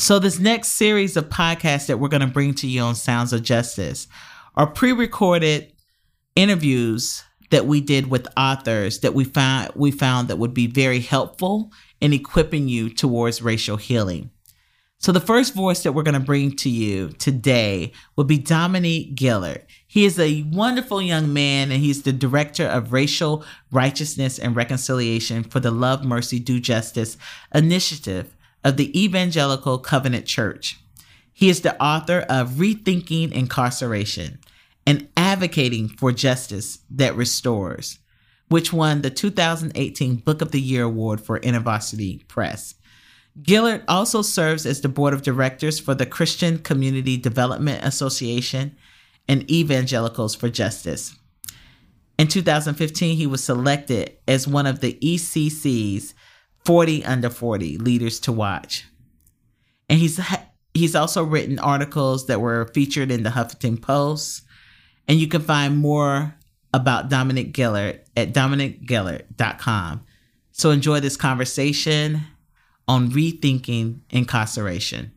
So, this next series of podcasts that we're going to bring to you on Sounds of Justice are pre recorded interviews that we did with authors that we found we found that would be very helpful in equipping you towards racial healing. So the first voice that we're going to bring to you today will be Dominique Gilliard. He is a wonderful young man and he's the director of racial righteousness and reconciliation for the Love, Mercy, Do Justice initiative of the Evangelical Covenant Church. He is the author of Rethinking Incarceration and advocating for justice that restores, which won the 2018 Book of the Year Award for InterVarsity Press. Gilliard also serves as the board of directors for the Christian Community Development Association and Evangelicals for Justice. In 2015, he was selected as one of the ECC's 40 under 40 leaders to watch. And he's he's also written articles that were featured in the Huffington Post, and you can find more about Dominic Gilliard at dominiquegilliard.com. So enjoy this conversation on rethinking incarceration.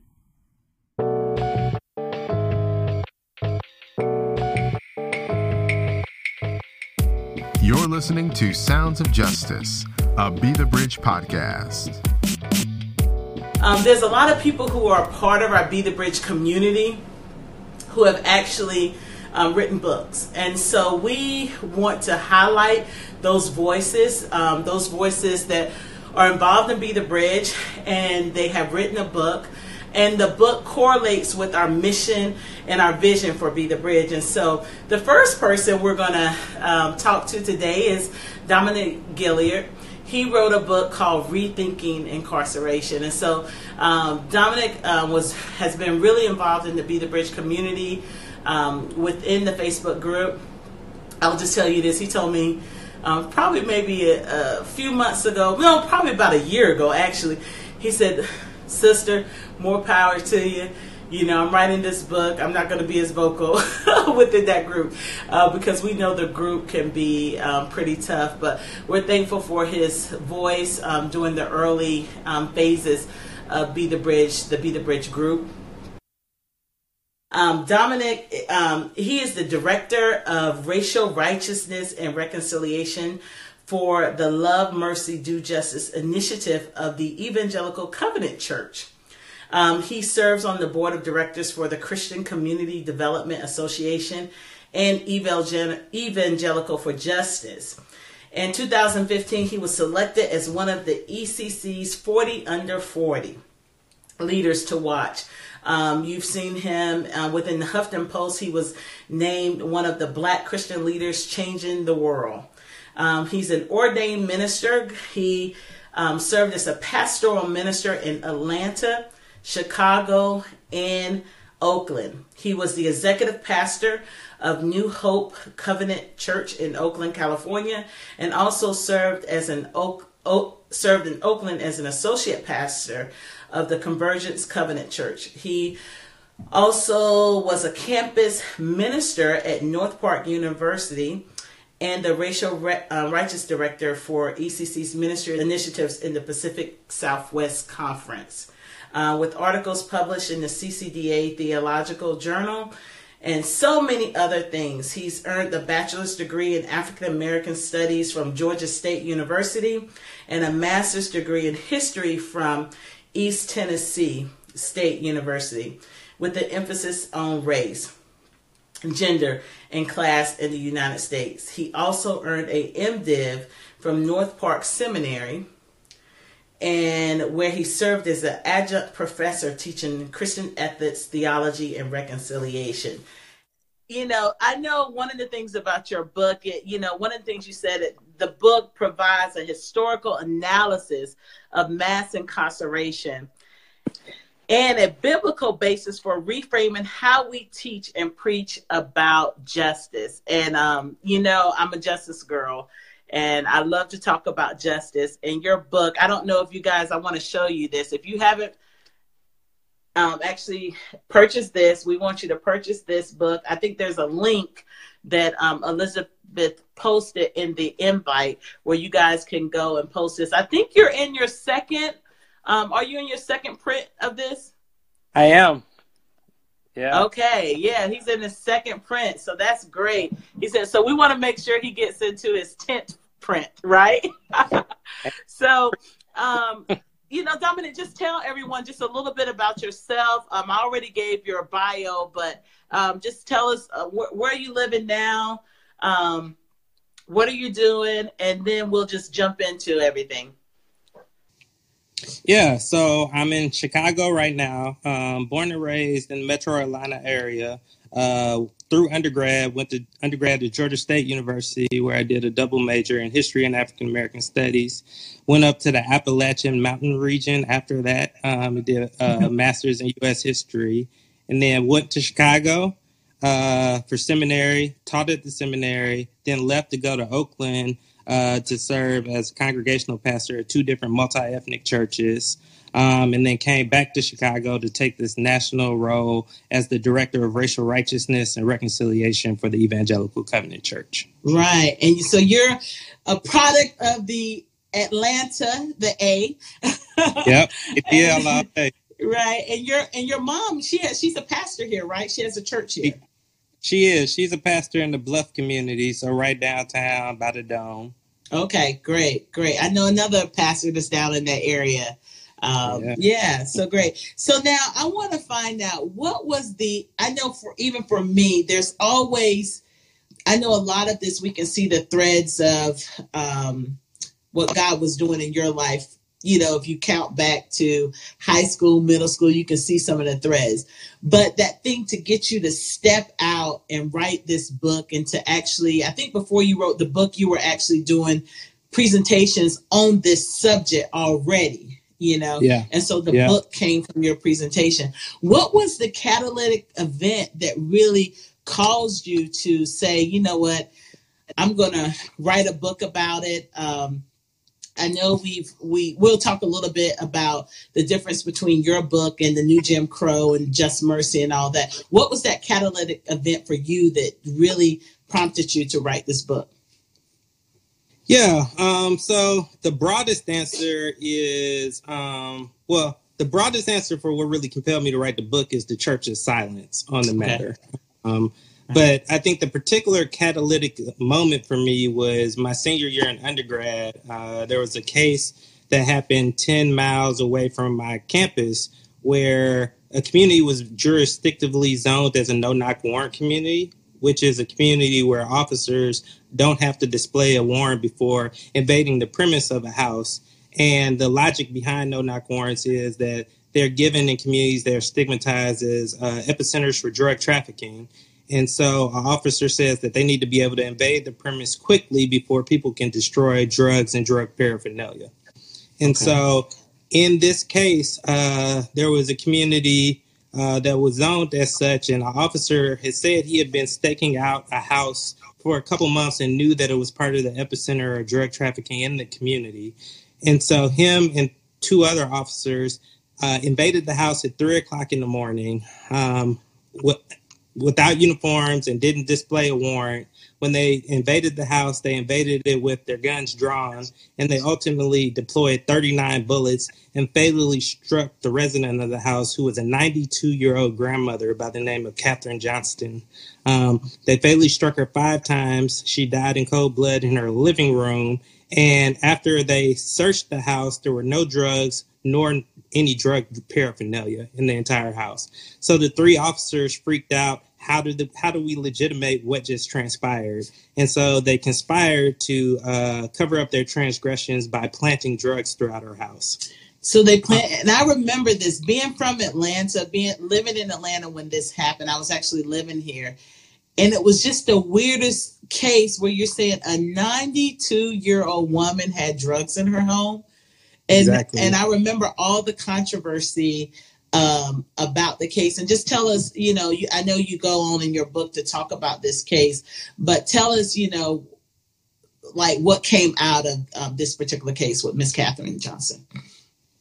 You're listening to Sounds of Justice, a Be the Bridge podcast. Um, there's a lot of people who are part of our Be the Bridge community who have actually um, written books. And so we want to highlight those voices, um, those voices that are involved in Be the Bridge and they have written a book. And the book correlates with our mission and our vision for Be the Bridge. And so the first person we're going to um, talk to today is Dominic Gilliard he wrote a book called Rethinking Incarceration. And so um, Dominic um, was has been really involved in the Be the Bridge community um, within the Facebook group. I'll just tell you this. He told me um, probably maybe a, a, few months ago, no, probably about a year ago actually. He said, Sister, more power to you. You know, I'm writing this book. I'm not going to be as vocal within that group uh, because we know the group can be um, pretty tough. But we're thankful for his voice um, during the early um, phases of Be the Bridge, the Be the Bridge group. Um, Dominic, um, he is the director of racial righteousness and reconciliation for the Love, Mercy, Do Justice initiative of the Evangelical Covenant Church. Um, he serves on the board of directors for the Christian Community Development Association and Evangelical for Justice. In 2015, he was selected as one of the ECC's 40 under 40 leaders to watch. Um, you've seen him uh, within the Huffington Post. He was named one of the Black Christian leaders changing the world. Um, he's an ordained minister. He um, served as a pastoral minister in Atlanta, Chicago, and Oakland. He was the executive pastor of New Hope Covenant Church in Oakland, California, and also served as an Oak, Oak served in Oakland as an associate pastor of the Convergence Covenant Church. He also was a campus minister at North Park University and the racial re- uh, righteous director for ECC's ministry initiatives in the Pacific Southwest Conference. Uh, with articles published in the CCDA Theological Journal and so many other things. He's earned a bachelor's degree in African American Studies from Georgia State University and a master's degree in history from East Tennessee State University with an emphasis on race, gender, and class in the United States. He also earned a MDiv from North Park Seminary and where he served as an adjunct professor teaching Christian ethics, theology, and reconciliation. You know, I know one of the things about your book, it, you know, one of the things you said, the book provides a historical analysis of mass incarceration and a biblical basis for reframing how we teach and preach about justice. And, um, you know, I'm a justice girl and I love to talk about justice. In your book, I don't know if you guys, I want to show you this. If you haven't um, actually purchased this, we want you to purchase this book. I think there's a link that um, Elizabeth posted in the invite where you guys can go and post this. I think you're in your second. Um, are you in your second print of this? I am. Yeah. Okay. Yeah, he's in his second print, so that's great. He said, so we want to make sure he gets into his tenth print, right? so, um, you know, Dominic, just tell everyone just a little bit about yourself. Um, I already gave your bio, but um, just tell us uh, wh- where you living now. Um, what are you doing? And then we'll just jump into everything. Yeah, so I'm in Chicago right now. Um, born and raised in the Metro Atlanta area. Uh, through undergrad, went to undergrad at Georgia State University, where I did a double major in history and African American studies. Went up to the Appalachian Mountain region after that. Um, did a mm-hmm. master's in U.S. history, and then went to Chicago uh, for seminary. Taught at the seminary, then left to go to Oakland uh, to serve as congregational pastor at two different multi ethnic churches. Um, and then came back to Chicago to take this national role as the director of racial righteousness and reconciliation for the Evangelical Covenant Church. Right. And so you're a product of the Atlanta, the A. yep. Yeah, Right. And your and your mom, she has she's a pastor here, right? She has a church here. She is. She's a pastor in the Bluff community, so right downtown by the dome. Okay, great, great. I know another pastor that's down in that area. Um, yeah. yeah, so great. So now I want to find out what was the. I know for even for me, there's always. I know a lot of this. We can see the threads of um, what God was doing in your life you know, if you count back to high school, middle school, you can see some of the threads. But that thing to get you to step out and write this book and to actually, I think before you wrote the book, you were actually doing presentations on this subject already, you know? Yeah. And so the yeah. book came from your presentation. What was the catalytic event that really caused you to say, you know what, I'm going to write a book about it? Um, I know we've we will talk a little bit about the difference between your book and the new Jim Crow and Just Mercy and all that. What was that catalytic event for you that really prompted you to write this book? Yeah, um, so the broadest answer is um, well, the broadest answer for what really compelled me to write the book is the church's silence on the matter. Okay. Um, but I think the particular catalytic moment for me was my senior year in undergrad. Uh, there was a case that happened 10 miles away from my campus where a community was jurisdictively zoned as a no knock warrant community, which is a community where officers don't have to display a warrant before invading the premise of a house. And the logic behind no knock warrants is that they're given in communities that are stigmatized as uh, epicenters for drug trafficking. And so an officer says that they need to be able to invade the premise quickly before people can destroy drugs and drug paraphernalia. And okay. so in this case, uh, there was a community uh, that was zoned as such, and an officer had said he had been staking out a house for a couple months and knew that it was part of the epicenter of drug trafficking in the community. And so him and two other officers uh, invaded the house at three o'clock in the morning. Um, what, without uniforms and didn't display a warrant. When they invaded the house, they invaded it with their guns drawn, and they ultimately deployed 39 bullets and fatally struck the resident of the house, who was a 92 year old grandmother by the name of Kathryn Johnston. Um, they fatally struck her five times. She died in cold blood in her living room. And after they searched the house, there were no drugs nor any drug paraphernalia in the entire house. So the three officers freaked out. How did the, how do we legitimate what just transpired? And so they conspired to uh, cover up their transgressions by planting drugs throughout our house. So they plant, and I remember this being from Atlanta, being living in Atlanta when this happened. I was actually living here, and it was just the weirdest case where you're saying a 92 year old woman had drugs in her home and exactly. and I remember all the controversy um, about the case. And just tell us, you know, you, I know you go on in your book to talk about this case, but tell us, you know, like what came out of um, this particular case with Miss Kathryn Johnston.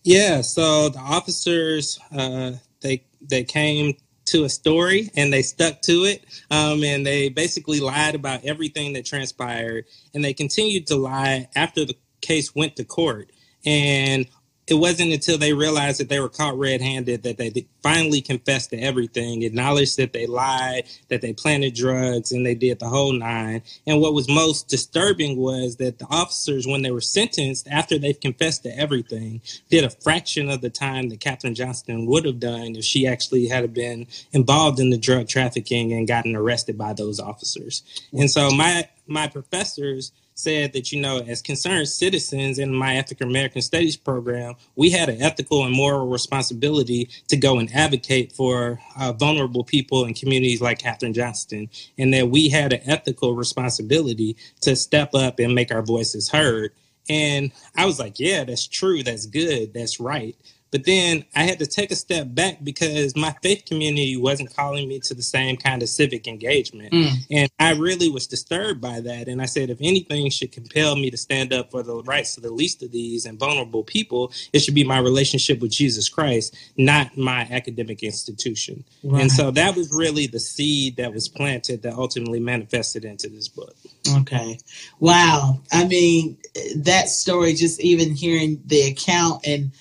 Yeah, so the officers uh, they they came to a story and they stuck to it, um, and they basically lied about everything that transpired, and they continued to lie after the case went to court. And it wasn't until they realized that they were caught red-handed that they finally confessed to everything, acknowledged that they lied, that they planted drugs, and they did the whole nine. And what was most disturbing was that the officers, when they were sentenced after they've confessed to everything, did a fraction of the time that Kathryn Johnston would have done if she actually had been involved in the drug trafficking and gotten arrested by those officers. And so my my professors said that, you know, as concerned citizens in my African American Studies program, we had an ethical and moral responsibility to go and advocate for uh, vulnerable people in communities like Kathryn Johnston, and that we had an ethical responsibility to step up and make our voices heard. And I was like, yeah, that's true. That's good. That's right. But then I had to take a step back because my faith community wasn't calling me to the same kind of civic engagement. Mm. And I really was disturbed by that. And I said, if anything should compel me to stand up for the rights of the least of these and vulnerable people, it should be my relationship with Jesus Christ, not my academic institution. Right. And so that was really the seed that was planted that ultimately manifested into this book. Okay. Wow. I mean, that story, just even hearing the account and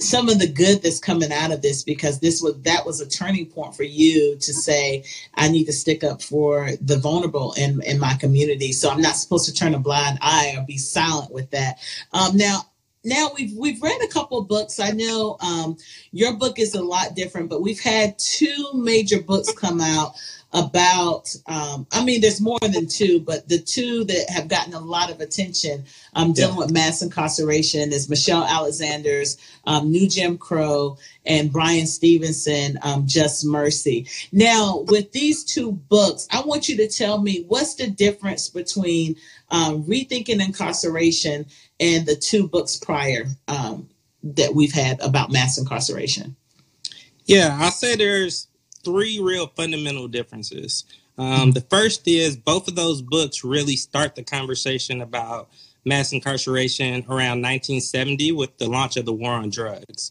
some of the good that's coming out of this because this was that was a turning point for you to say i need to stick up for the vulnerable in in my community. So i'm not supposed to turn a blind eye or be silent with that. Um, now now we've we've read a couple books. I know um, your book is a lot different but we've had two major books come out about um, i mean there's more than two but the two that have gotten a lot of attention um, dealing yeah. with mass incarceration is michelle alexander's um, new jim crow and bryan stevenson um, just mercy now with these two books i want you to tell me what's the difference between um, rethinking incarceration and the two books prior um, that we've had about mass incarceration yeah i'll say there's three real fundamental differences. Um, the first is both of those books really start the conversation about mass incarceration around 1970 with the launch of the war on drugs.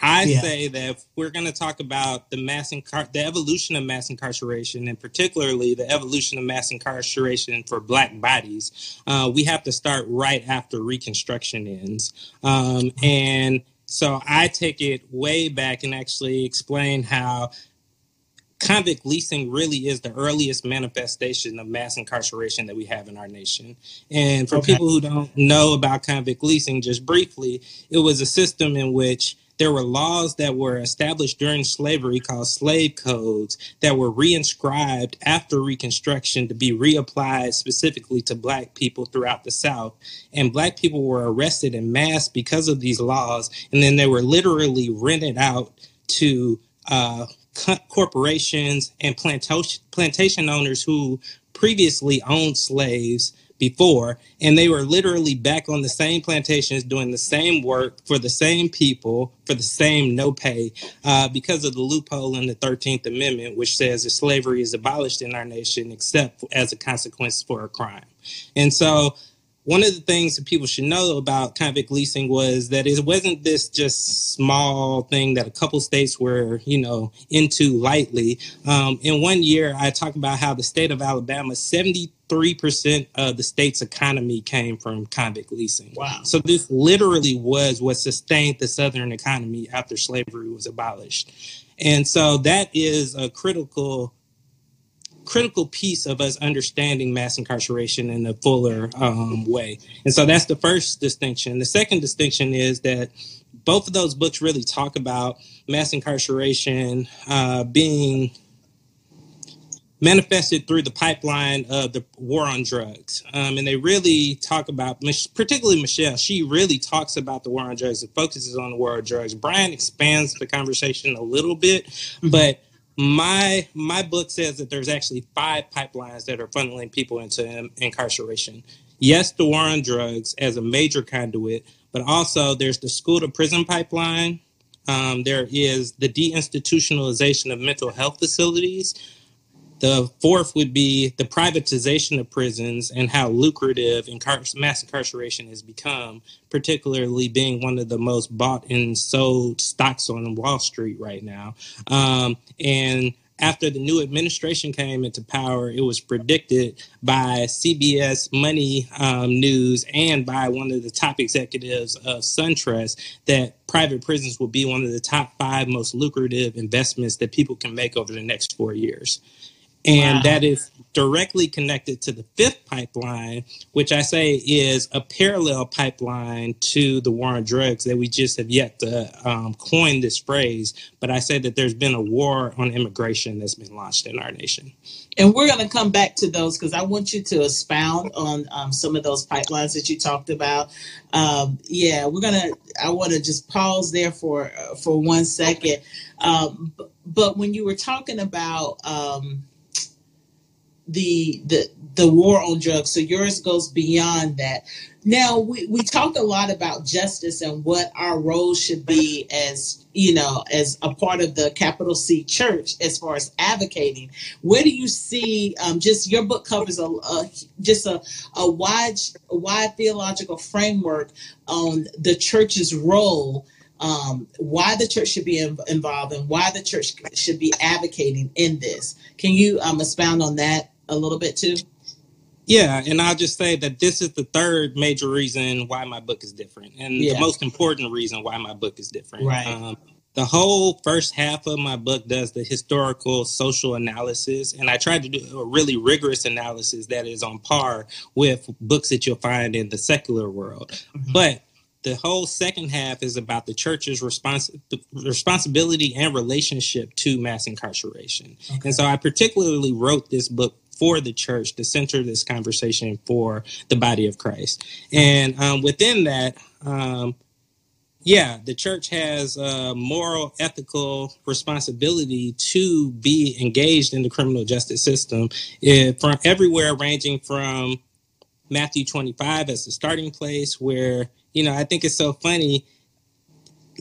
I yeah. say that if we're going to talk about the mass incar- the evolution of mass incarceration, and particularly the evolution of mass incarceration for Black bodies, uh, we have to start right after Reconstruction ends. Um, and so I take it way back and actually explain how convict leasing really is the earliest manifestation of mass incarceration that we have in our nation. And for okay. people who don't know about convict leasing, just briefly, it was a system in which there were laws that were established during slavery called slave codes that were reinscribed after Reconstruction to be reapplied specifically to Black people throughout the South. And Black people were arrested in mass because of these laws, and then they were literally rented out to uh, corporations and plantation plantation owners who previously owned slaves before and they were literally back on the same plantations doing the same work for the same people for the same no pay uh, because of the loophole in the 13th amendment which says that slavery is abolished in our nation except as a consequence for a crime. And so one of the things that people should know about convict leasing was that it wasn't this just small thing that a couple states were, you know, into lightly. Um, in one year, I talked about how the state of Alabama, 73% of the state's economy came from convict leasing. Wow. So this literally was what sustained the Southern economy after slavery was abolished. And so that is a critical critical piece of us understanding mass incarceration in a fuller um, way. And so that's the first distinction. The second distinction is that both of those books really talk about mass incarceration uh, being manifested through the pipeline of the war on drugs. Um, and they really talk about, particularly Michelle, she really talks about the war on drugs and focuses on the war on drugs. Bryan expands the conversation a little bit, mm-hmm. but my my book says that there's actually five pipelines that are funneling people into incarceration. Yes, the war on drugs as a major conduit, but also there's the school to prison pipeline. Um, there is the deinstitutionalization of mental health facilities, the fourth would be the privatization of prisons and how lucrative mass incarceration has become, particularly being one of the most bought and sold stocks on Wall Street right now. Um, and after the new administration came into power, it was predicted by CBS Money um, News and by one of the top executives of SunTrust that private prisons will be one of the top five most lucrative investments that people can make over the next four years. And wow. that is directly connected to the fifth pipeline, which I say is a parallel pipeline to the war on drugs that we just have yet to um, coin this phrase. But I say that there's been a war on immigration that's been launched in our nation. And we're going to come back to those because I want you to expound on um, some of those pipelines that you talked about. Um, yeah, we're going to, I want to just pause there for, uh, for one second. Um, but when you were talking about, um, the the the war on drugs. So yours goes beyond that. Now we, we talk a lot about justice and what our role should be as you know as a part of the capital C church as far as advocating. Where do you see um, just your book covers a, a just a, a wide a wide theological framework on the church's role um, why the church should be involved and why the church should be advocating in this. Can you um, expound on that a little bit too? Yeah, and I'll just say that this is the third major reason why my book is different, and yeah. the most important reason why my book is different. Right. Um, the whole first half of my book does the historical social analysis, and I tried to do a really rigorous analysis that is on par with books that you'll find in the secular world. Mm-hmm. But the whole second half is about the church's respons- responsibility and relationship to mass incarceration. Okay. And so I particularly wrote this book for the church to center this conversation for the body of Christ. And um, within that, um, yeah, the church has a moral, ethical responsibility to be engaged in the criminal justice system eh, from everywhere, ranging from Matthew 25 as the starting place, where, you know, I think it's so funny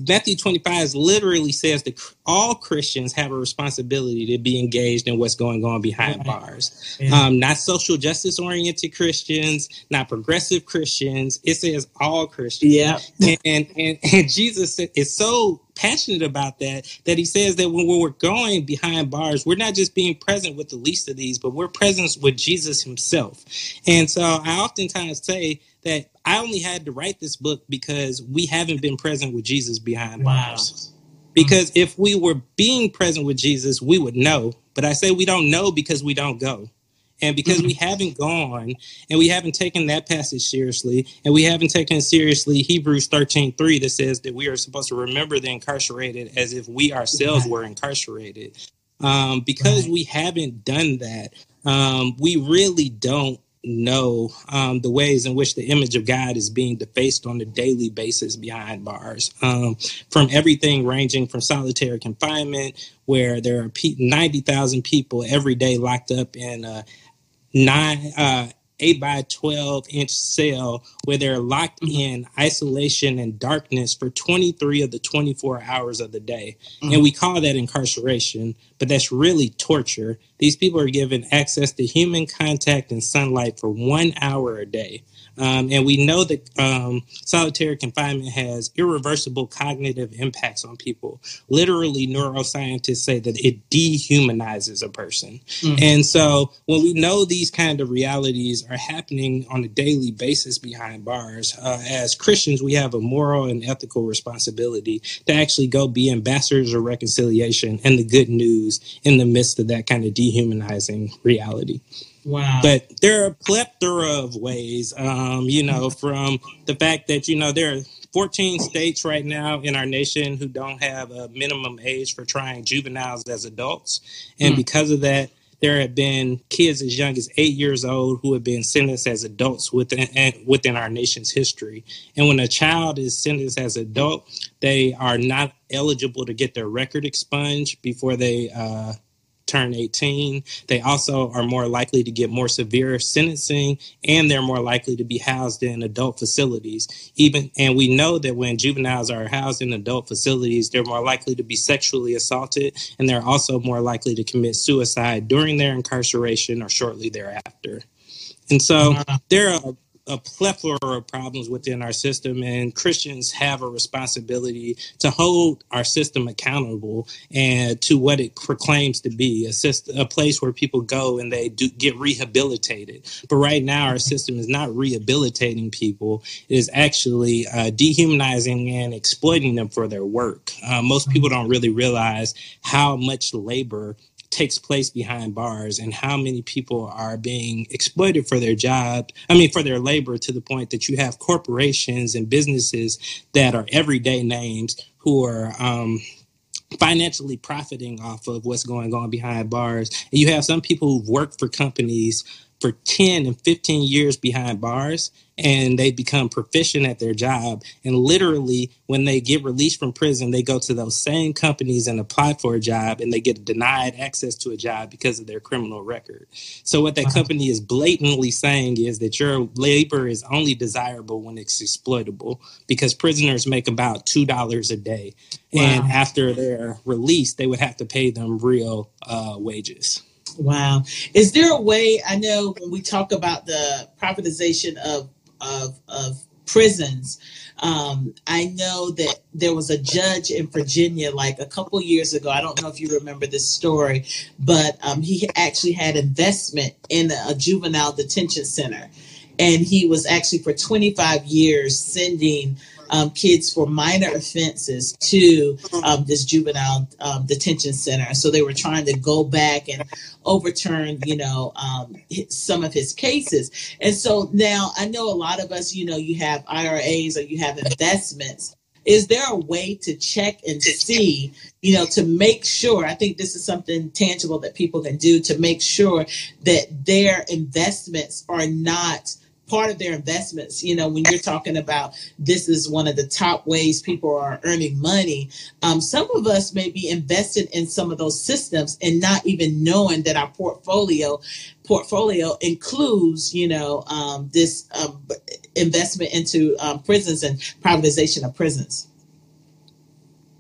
Matthew 25 literally says that all Christians have a responsibility to be engaged in what's going on behind bars. Yeah. Um, not social justice oriented Christians, not progressive Christians. It says all Christians. Yeah. and, and, and Jesus is so passionate about that that he says that when we're going behind bars, we're not just being present with the least of these, but we're present with Jesus himself. And so I oftentimes say that I only had to write this book because we haven't been present with Jesus behind bars. Because if we were being present with Jesus, we would know. But I say we don't know because we don't go. And because we mm-hmm. haven't gone and we haven't taken that passage seriously, and we haven't taken seriously Hebrews 13 3 that says that we are supposed to remember the incarcerated as if we ourselves were incarcerated. Um, because right. we haven't done that, um, we really don't know um, the ways in which the image of God is being defaced on a daily basis behind bars. Um, from everything ranging from solitary confinement, where there are 90,000 people every day locked up in a nine, uh, eight by 12 inch cell where they're locked mm-hmm. in isolation and darkness for 23 of the 24 hours of the day. Mm-hmm. And we call that incarceration, but that's really torture. These people are given access to human contact and sunlight for one hour a day. Um, and we know that um, solitary confinement has irreversible cognitive impacts on people. Literally, neuroscientists say that it dehumanizes a person. Mm-hmm. And so, when we know these kind of realities are happening on a daily basis behind bars, uh, as Christians, we have a moral and ethical responsibility to actually go be ambassadors of reconciliation and the good news in the midst of that kind of dehumanizing reality. Wow. But there are a plethora of ways, um, you know, from the fact that, you know, there are 14 states right now in our nation who don't have a minimum age for trying juveniles as adults. And mm. because of that, there have been kids as young as eight years old who have been sentenced as adults within within our nation's history. And when a child is sentenced as adult, they are not eligible to get their record expunged before they uh, turn 18. They also are more likely to get more severe sentencing and they're more likely to be housed in adult facilities. Even and we know that when juveniles are housed in adult facilities, they're more likely to be sexually assaulted and they're also more likely to commit suicide during their incarceration or shortly thereafter. And so uh-huh. there are a plethora of problems within our system, and Christians have a responsibility to hold our system accountable and to what it proclaims to be a, system, a place where people go and they do get rehabilitated. But right now, our system is not rehabilitating people; it is actually uh, dehumanizing and exploiting them for their work. Uh, most people don't really realize how much labor takes place behind bars and how many people are being exploited for their job i mean for their labor to the point that you have corporations and businesses that are everyday names who are um, financially profiting off of what's going on behind bars. And you have some people who've worked for companies for 10 and 15 years behind bars and they become proficient at their job. And literally, when they get released from prison, they go to those same companies and apply for a job, and they get denied access to a job because of their criminal record. So, what that wow. company is blatantly saying is that your labor is only desirable when it's exploitable because prisoners make about $2 a day. Wow. And after they're released, they would have to pay them real uh, wages. Wow. Is there a way? I know when we talk about the privatization of of, of prisons. Um, I know that there was a judge in Virginia like a couple years ago. I don't know if you remember this story, but um, he actually had investment in a juvenile detention center. And he was actually for 25 years sending um, kids for minor offenses to um, this juvenile um, detention center. So they were trying to go back and overturn, you know, um, some of his cases. And so now I know a lot of us, you know, you have IRAs or you have investments. Is there a way to check and see, you know, to make sure? I think this is something tangible that people can do to make sure that their investments are not part of their investments. You know, when you're talking about this is one of the top ways people are earning money, um, some of us may be invested in some of those systems and not even knowing that our portfolio portfolio includes, you know, um, this um, investment into um, prisons and privatization of prisons.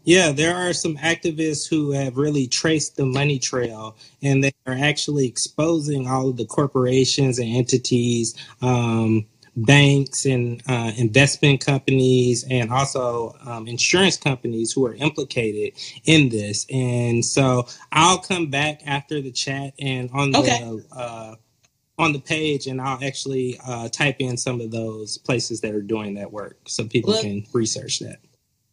Yeah, there are some activists who have really traced the money trail and they are actually exposing all of the corporations and entities, um, banks and uh, investment companies, and also um, insurance companies who are implicated in this. And so I'll come back after the chat and on okay. the uh, on the page, and I'll actually uh, type in some of those places that are doing that work so people can research that.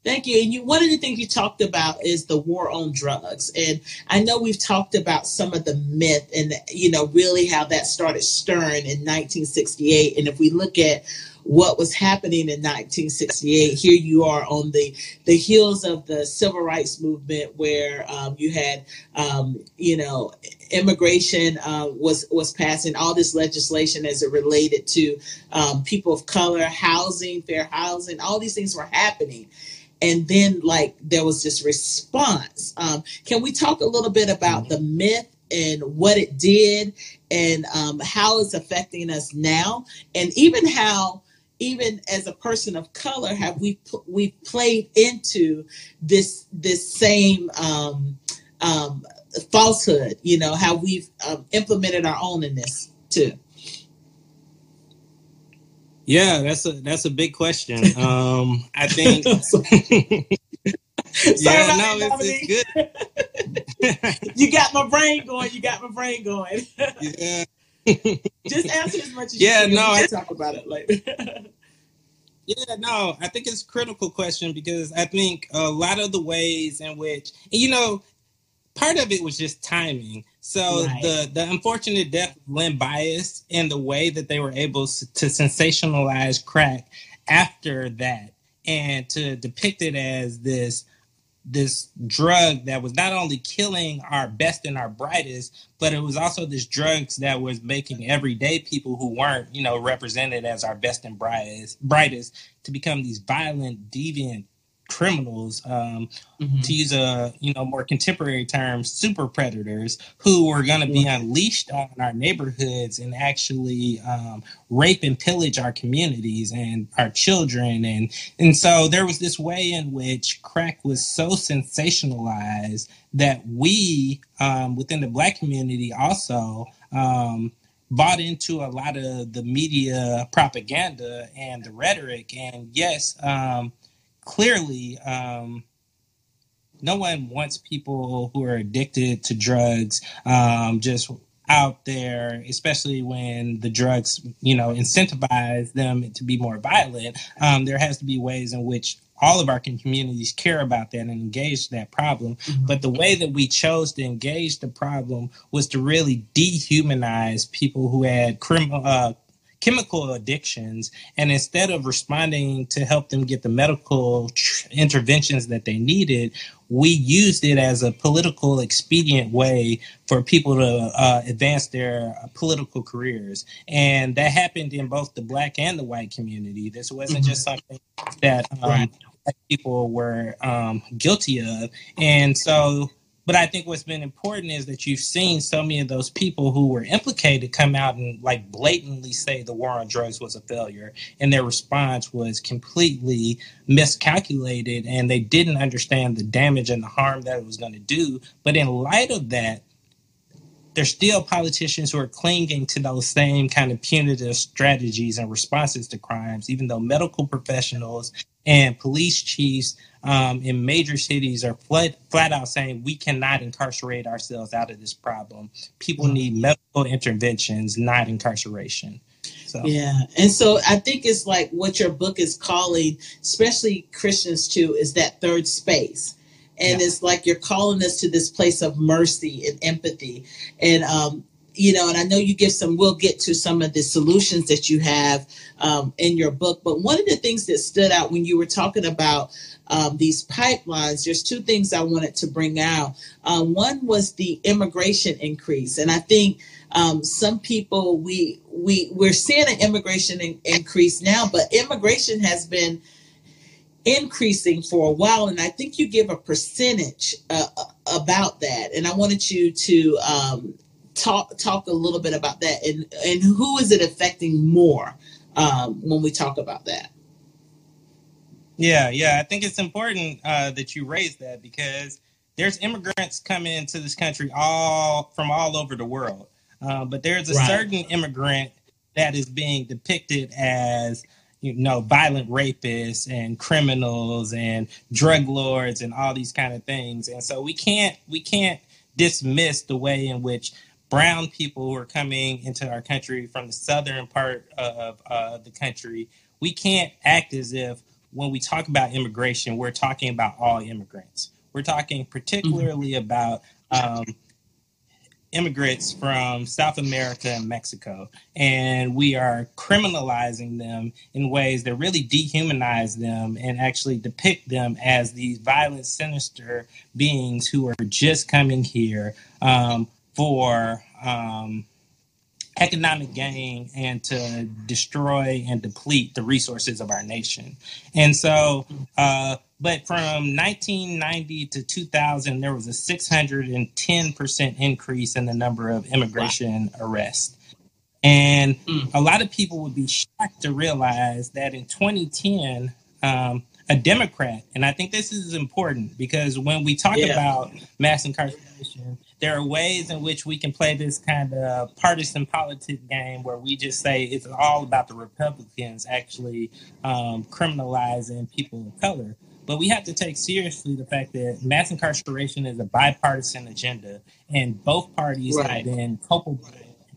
Thank you. And you, one of the things you talked about is the war on drugs. And I know we've talked about some of the myth and, you know, really how that started stirring in 1968. And if we look at what was happening in 1968, here you are on the, the heels of the civil rights movement where um, you had, um, you know, immigration uh, was was passing all this legislation as it related to um, people of color, housing, fair housing, all these things were happening and then like there was this response. Um, can we talk a little bit about the myth and what it did and um, how it's affecting us now, and even how even as a person of color have we we played into this this same um, um, falsehood you know how we've um, implemented our own in this too yeah, that's a that's a big question. Um, I think. yeah, no, it's, it's good. you got my brain going. You got my brain going. yeah. Just answer as much as yeah, you can. no, I talk about it later. yeah, no, I think it's a critical question because I think a lot of the ways in which, you know, part of it was just timing. So right. the the unfortunate death of Len Bias and the way that they were able to sensationalize crack after that and to depict it as this this drug that was not only killing our best and our brightest, but it was also this drugs that was making everyday people who weren't, you know, represented as our best and brightest, brightest to become these violent, deviant criminals, um, mm-hmm. to use a you know more contemporary term, super predators who are going to be unleashed on our neighborhoods and actually um, rape and pillage our communities and our children, and and so there was this way in which crack was so sensationalized that we um, within the black community also um, bought into a lot of the media propaganda and the rhetoric. And yes, um, clearly, um, no one wants people who are addicted to drugs um, just out there, especially when the drugs, you know, incentivize them to be more violent. Um, there has to be ways in which all of our communities care about that and engage that problem. Mm-hmm. But the way that we chose to engage the problem was to really dehumanize people who had criminal. Uh, chemical addictions and instead of responding to help them get the medical tr- interventions that they needed we used it as a political expedient way for people to uh, advance their political careers. And that happened in both the black and the white community. This wasn't mm-hmm. just something that um, right. people were um, guilty of. And so but I think what's been important is that you've seen so many of those people who were implicated come out and like blatantly say the war on drugs was a failure, and their response was completely miscalculated, and they didn't understand the damage and the harm that it was going to do. But in light of that, there's still politicians who are clinging to those same kind of punitive strategies and responses to crimes, even though medical professionals and police chiefs um, in major cities are flat, flat out saying we cannot incarcerate ourselves out of this problem. People need medical interventions, not incarceration. So. Yeah. And so I think it's like what your book is calling, especially Christians too, is that third space. And yeah. it's like you're calling us to this place of mercy and empathy. And um, you know, and I know you give some, we'll get to some of the solutions that you have um, in your book. But one of the things that stood out when you were talking about um, these pipelines, there's two things I wanted to bring out. Um, one was the immigration increase. And I think um, some people, we, we, we're seeing an immigration in- increase now, but immigration has been increasing for a while. And I think you give a percentage uh, about that. And I wanted you to um, talk talk a little bit about that and and who is it affecting more um, when we talk about that yeah yeah i think it's important uh, that you raise that because there's immigrants coming into this country all from all over the world uh, but there's a right. certain immigrant that is being depicted as you know violent rapists and criminals and drug lords and all these kind of things and so we can't we can't dismiss the way in which brown people who are coming into our country from the southern part of uh, the country, we can't act as if when we talk about immigration, we're talking about all immigrants. We're talking particularly mm-hmm. about um, immigrants from South America and Mexico. And we are criminalizing them in ways that really dehumanize them and actually depict them as these violent, sinister beings who are just coming here um, for um, economic gain and to destroy and deplete the resources of our nation. And so, uh, but from 1990 to 2000, there was a 610% increase in the number of immigration wow. arrests. And mm. a lot of people would be shocked to realize that in 2010, um, a Democrat, and I think this is important because when we talk yeah. about mass incarceration, there are ways in which we can play this kind of partisan politics game where we just say it's all about the Republicans actually um, criminalizing people of color. But we have to take seriously the fact that mass incarceration is a bipartisan agenda, and both parties right. have been culpable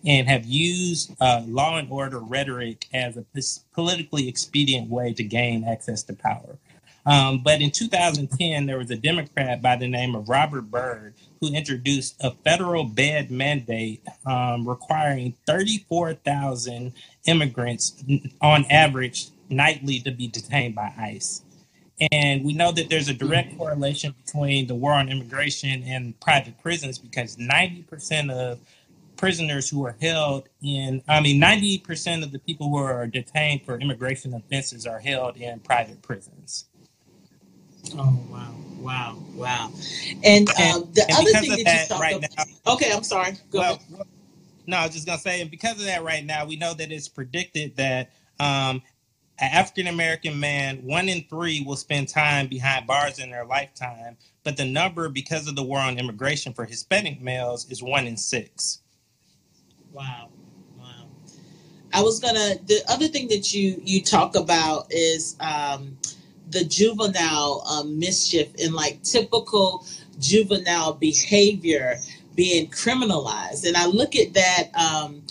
and have used uh, law and order rhetoric as a politically expedient way to gain access to power. Um, but in 2010, there was a Democrat by the name of Robert Byrd who introduced a federal bed mandate um, requiring 34,000 immigrants on average nightly to be detained by ICE. And we know that there's a direct correlation between the war on immigration and private prisons because 90% of prisoners who are held in, I mean, 90% of the people who are detained for immigration offenses are held in private prisons. Oh, wow. Wow, wow. And, um, the and other thing that, that, you right about. Now, okay, I'm sorry. Go well, ahead. No, I was just going to say, and because of that, right now, we know that it's predicted that um, an African American man, one in three, will spend time behind bars in their lifetime. But the number, because of the war on immigration for Hispanic males, is one in six. Wow. Wow. I was gonna. The other thing that you you talk about is um, the juvenile um, mischief and like typical juvenile behavior being criminalized, and I look at that. Um,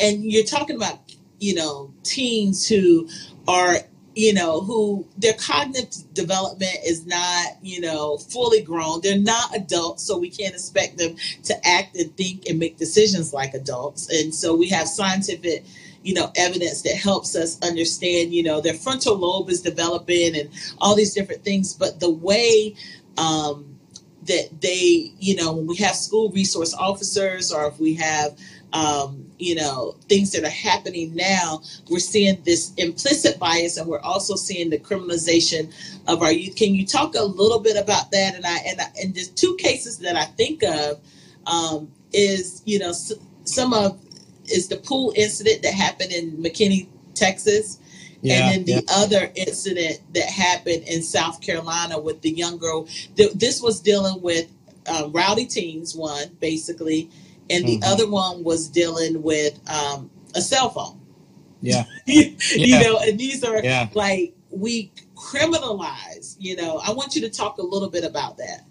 and you're talking about you know teens who are you know, who their cognitive development is not, you know, fully grown. They're not adults, so we can't expect them to act and think and make decisions like adults. And so we have scientific, you know, evidence that helps us understand, you know, their frontal lobe is developing and all these different things. But the way um, that they, you know, when we have school resource officers or if we have um, you know things that are happening now we're seeing this implicit bias and we're also seeing the criminalization of our youth. Can you talk a little bit about that? And i and, I, and the two cases that i think of um, is you know some of is the pool incident that happened in mckinney texas. Yeah, and then the yeah. other incident that happened in south carolina with the young girl. This was dealing with uh, rowdy teens one basically and the mm-hmm. other one was dealing with um, a cell phone. Yeah. you, yeah. know, and these are yeah. like we criminalize, you know. I want you to talk a little bit about that.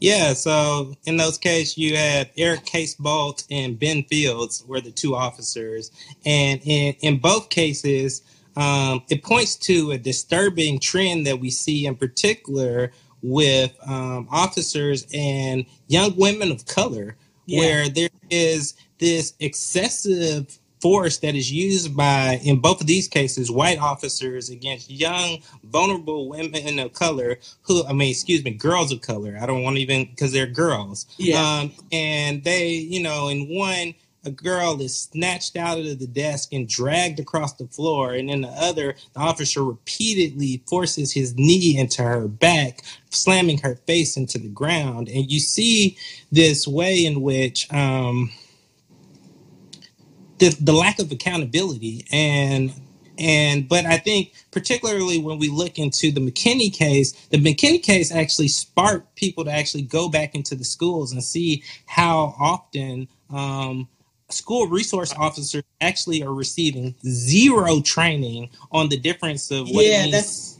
Yeah, so in those cases, you had Eric Casebolt and Ben Fields were the two officers. And in, in both cases, um, it points to a disturbing trend that we see in particular with um, officers and young women of color yeah. where there is this excessive force that is used by, in both of these cases, white officers against young, vulnerable women of color who, I mean, excuse me, girls of color. I don't want to even, because they're girls. Yeah. Um, and they, you know, in one, a girl is snatched out of the desk and dragged across the floor. And in the other, the officer repeatedly forces his knee into her back, slamming her face into the ground. And you see this way in which um, the, the lack of accountability and and but I think particularly when we look into the McKinney case, the McKinney case actually sparked people to actually go back into the schools and see how often um, school resource officers actually are receiving zero training on the difference of what yeah, it means, that's...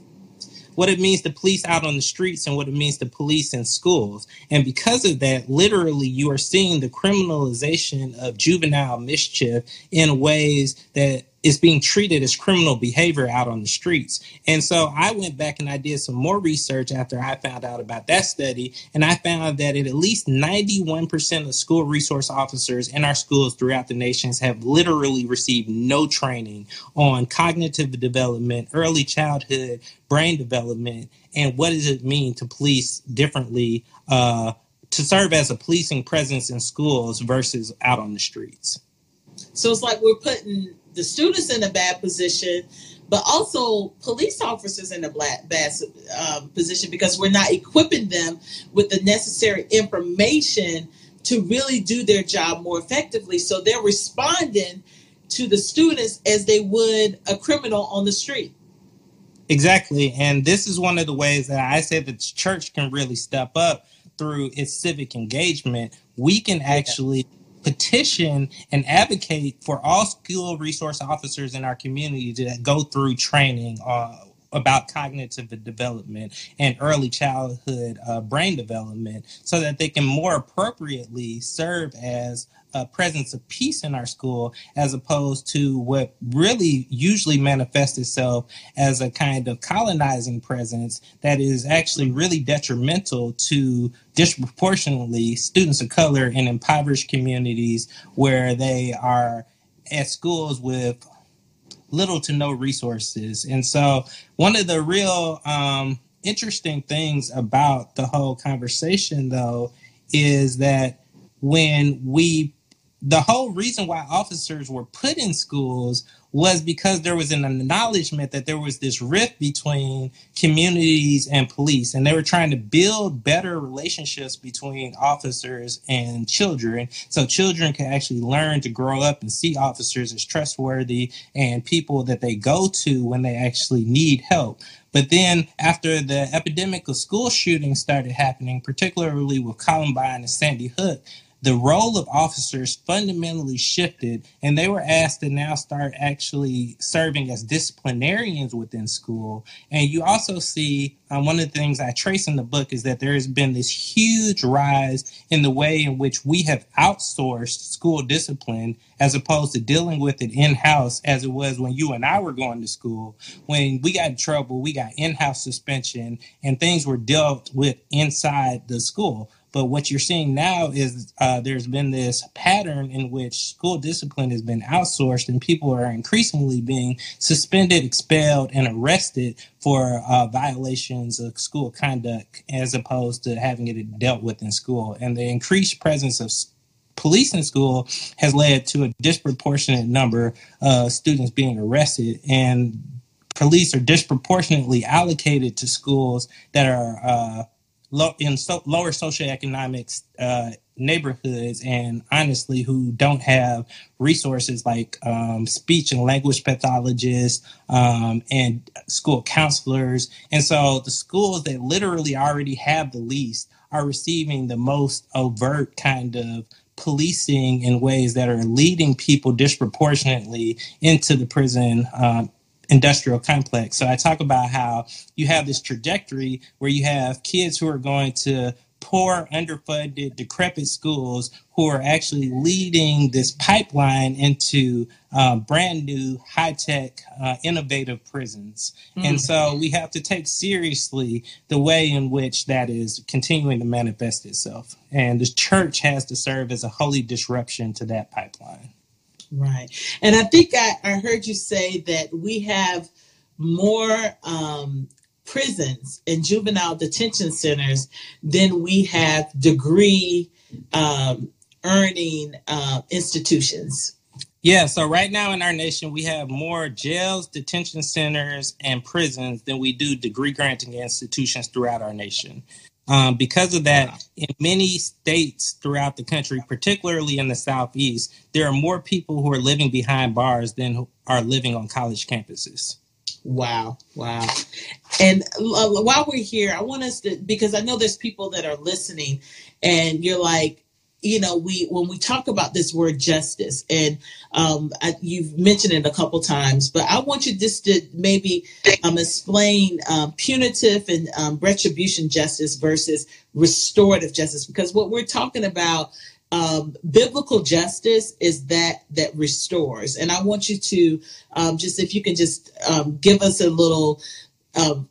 what it means to police out on the streets and what it means to police in schools. And because of that, literally you are seeing the criminalization of juvenile mischief in ways that is being treated as criminal behavior out on the streets. And so I went back and I did some more research after I found out about that study. And I found that at least 91% of school resource officers in our schools throughout the nations have literally received no training on cognitive development, early childhood, brain development, and what does it mean to police differently, uh, to serve as a policing presence in schools versus out on the streets. So it's like we're putting the students in a bad position, but also police officers in a bad, bad um, position because we're not equipping them with the necessary information to really do their job more effectively. So they're responding to the students as they would a criminal on the street. Exactly. And this is one of the ways that I say that the church can really step up through its civic engagement. We can actually petition and advocate for all school resource officers in our community to go through training uh, about cognitive development and early childhood uh, brain development so that they can more appropriately serve as presence of peace in our school as opposed to what really usually manifests itself as a kind of colonizing presence that is actually really detrimental to disproportionately students of color in impoverished communities where they are at schools with little to no resources. And so, one of the real um, interesting things about the whole conversation, though, is that when we the whole reason why officers were put in schools was because there was an acknowledgement that there was this rift between communities and police and they were trying to build better relationships between officers and children so children can actually learn to grow up and see officers as trustworthy and people that they go to when they actually need help. But then after the epidemic of school shootings started happening particularly with columbine and sandy hook the role of officers fundamentally shifted and they were asked to now start actually serving as disciplinarians within school. And you also see um, one of the things I trace in the book is that there has been this huge rise in the way in which we have outsourced school discipline as opposed to dealing with it in house as it was when you and I were going to school. When we got in trouble, we got in house suspension and things were dealt with inside the school. But what you're seeing now is uh, there's been this pattern in which school discipline has been outsourced, and people are increasingly being suspended, expelled, and arrested for uh, violations of school conduct as opposed to having it dealt with in school. And the increased presence of police in school has led to a disproportionate number of students being arrested and police are disproportionately allocated to schools that are uh, low, in so, lower socioeconomic uh, neighborhoods and honestly who don't have resources like um, speech and language pathologists um, and school counselors. And so the schools that literally already have the least are receiving the most overt kind of policing in ways that are leading people disproportionately into the prison um, industrial complex. So I talk about how you have this trajectory where you have kids who are going to poor, underfunded, decrepit schools who are actually leading this pipeline into uh, brand new, high tech, uh, innovative prisons. Mm. And so we have to take seriously the way in which that is continuing to manifest itself. And the church has to serve as a holy disruption to that pipeline. Right. And I think I, I heard you say that we have more um, prisons and juvenile detention centers than we have degree um, earning uh, institutions. Yeah, so right now in our nation, we have more jails, detention centers, and prisons than we do degree granting institutions throughout our nation. Um, because of that, in many states throughout the country, particularly in the Southeast, there are more people who are living behind bars than are living on college campuses. Wow, wow. And uh, while we're here, I want us to, because I know there's people that are listening and you're like, you know we when we talk about this word justice and um, I, you've mentioned it a couple times but i want you just to maybe um, explain um, punitive and um, retribution justice versus restorative justice because what we're talking about um, biblical justice is that that restores. And i want you to just if you can just give us a little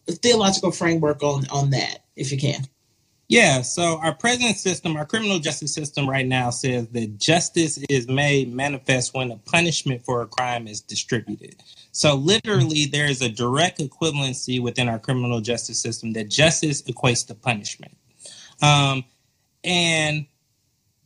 theological framework on on that if you can yeah, so our present system, our criminal justice system right now says that justice is made manifest when a punishment for a crime is distributed. So literally there is a direct equivalency within our criminal justice system that justice equates to punishment. Um, and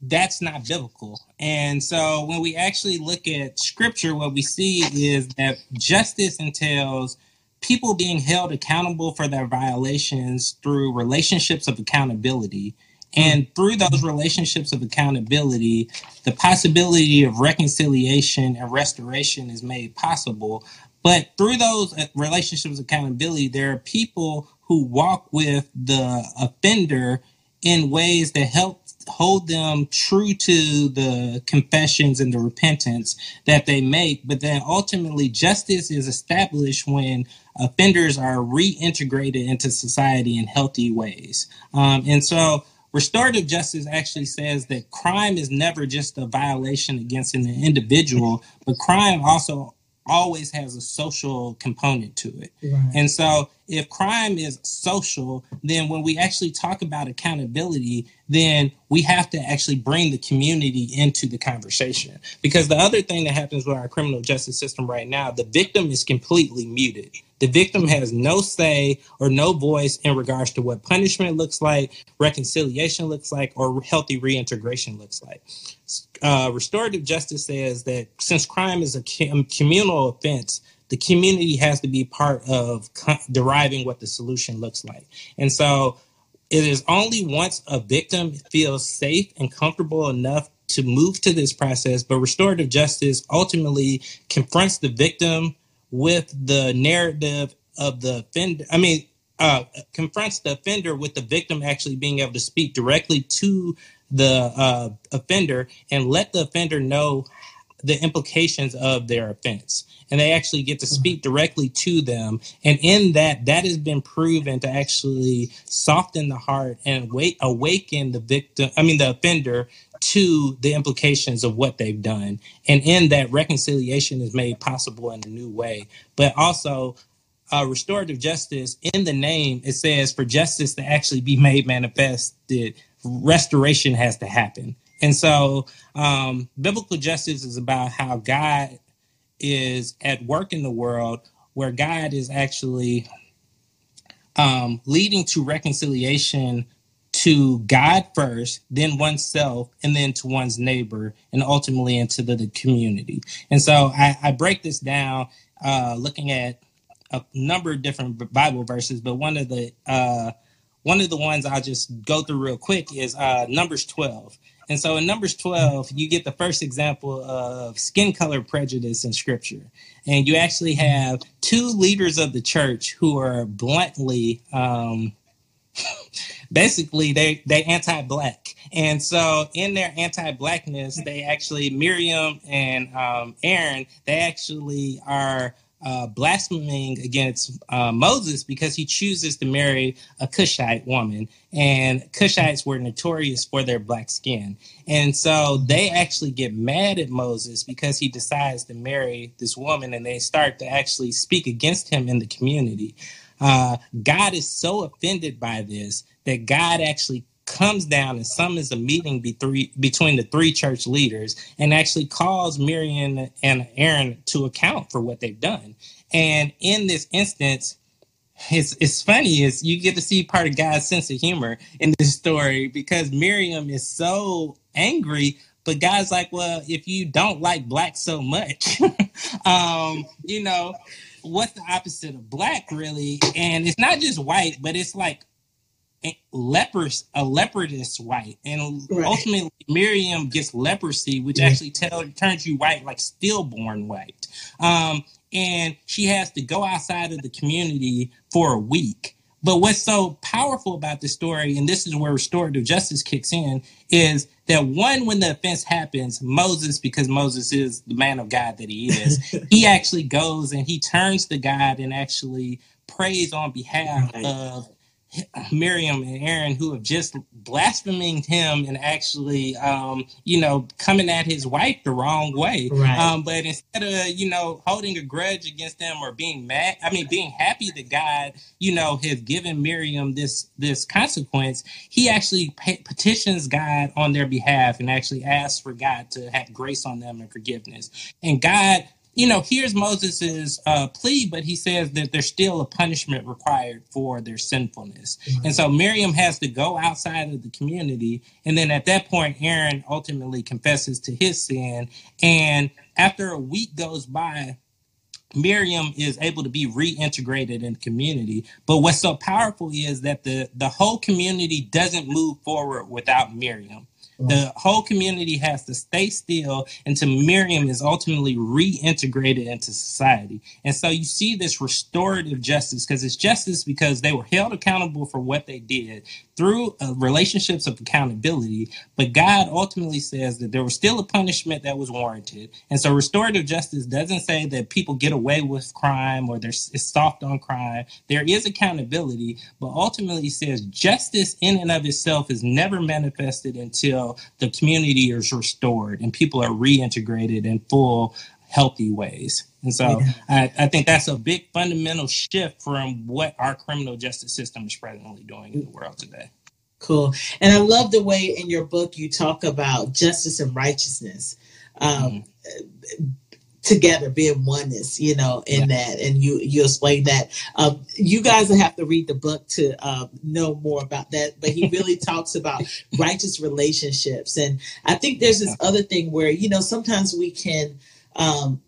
that's not biblical. And so when we actually look at scripture, what we see is that justice entails people being held accountable for their violations through relationships of accountability. And through those relationships of accountability, the possibility of reconciliation and restoration is made possible. But through those uh, relationships of accountability, there are people who walk with the offender in ways that help hold them true to the confessions and the repentance that they make. But then ultimately, justice is established when offenders are reintegrated into society in healthy ways. Um, and so, restorative justice actually says that crime is never just a violation against an individual, but crime also always has a social component to it. Right. And so if crime is social, then when we actually talk about accountability, then we have to actually bring the community into the conversation. Because the other thing that happens with our criminal justice system right now, the victim is completely muted. The victim has no say or no voice in regards to what punishment looks like, reconciliation looks like, or healthy reintegration looks like uh, restorative justice says that since crime is a communal offense, the community has to be part of deriving what the solution looks like. And so it is only once a victim feels safe and comfortable enough to move to this process, but restorative justice ultimately confronts the victim with the narrative of the offender. I mean, uh, confronts the offender with the victim actually being able to speak directly to the uh, offender and let the offender know the implications of their offense and they actually get to mm-hmm. speak directly to them and in that that has been proven to actually soften the heart and wait awaken the victim i mean the offender to the implications of what they've done and in that reconciliation is made possible in a new way. But also uh, restorative justice in the name it says for justice to actually be made manifested restoration has to happen. And so, um, biblical justice is about how God is at work in the world, where God is actually um, leading to reconciliation to God first, then oneself, and then to one's neighbor, and ultimately into the, the community. And so I, I break this down uh, looking at a number of different Bible verses, but one of the uh, one of the ones I'll just go through real quick is uh, Numbers 12. And so in Numbers 12, you get the first example of skin color prejudice in scripture. And you actually have two leaders of the church who are bluntly, um, basically, they, they anti black. And so in their anti blackness, they actually, Miriam and um, Aaron, they actually are uh, blaspheming against uh, Moses because he chooses to marry a Cushite woman. And Cushites were notorious for their black skin. And so they actually get mad at Moses because he decides to marry this woman and they start to actually speak against him in the community. Uh, God is so offended by this that God actually comes down and summons a meeting between the three church leaders and actually calls Miriam and Aaron to account for what they've done. And in this instance, it's, it's funny is you get to see part of God's sense of humor in this story because Miriam is so angry, but God's like, well, if you don't like black so much, um, you know, what's the opposite of black really? And it's not just white, but it's like lepers a leopardess white and right. ultimately miriam gets leprosy which yeah. actually tell, turns you white like stillborn white um, and she has to go outside of the community for a week but what's so powerful about this story and this is where restorative justice kicks in is that one when the offense happens moses because moses is the man of god that he is he actually goes and he turns to god and actually prays on behalf right. of Miriam and Aaron who have just blaspheming him and actually, um, you know, coming at his wife the wrong way. Right. Um, but instead of, you know, holding a grudge against them or being mad, I mean, being happy that God, you know, has given Miriam this this consequence, he actually petitions God on their behalf and actually asks for God to have grace on them and forgiveness. And God you know, here's Moses's uh, plea, but he says that there's still a punishment required for their sinfulness. Mm-hmm. And so Miriam has to go outside of the community. And then at that point, Aaron ultimately confesses to his sin. And after a week goes by, Miriam is able to be reintegrated in the community. But what's so powerful is that the, the whole community doesn't move forward without Miriam. The whole community has to stay still until Miriam is ultimately reintegrated into society. And so you see this restorative justice because it's justice because they were held accountable for what they did through uh, relationships of accountability. But God ultimately says that there was still a punishment that was warranted. And so restorative justice doesn't say that people get away with crime or it's soft on crime. There is accountability, but ultimately says justice in and of itself is never manifested until the community is restored and people are reintegrated in full healthy ways. And so yeah. I, I, think that's a big fundamental shift from what our criminal justice system is presently doing in the world today. Cool. And I love the way in your book you talk about justice and righteousness. Um, mm-hmm. Together being oneness you know in yeah. that and you you explain that um, you guys have to read the book to um, know more about that but he really talks about righteous relationships and i think there's this other thing where you know sometimes we can um,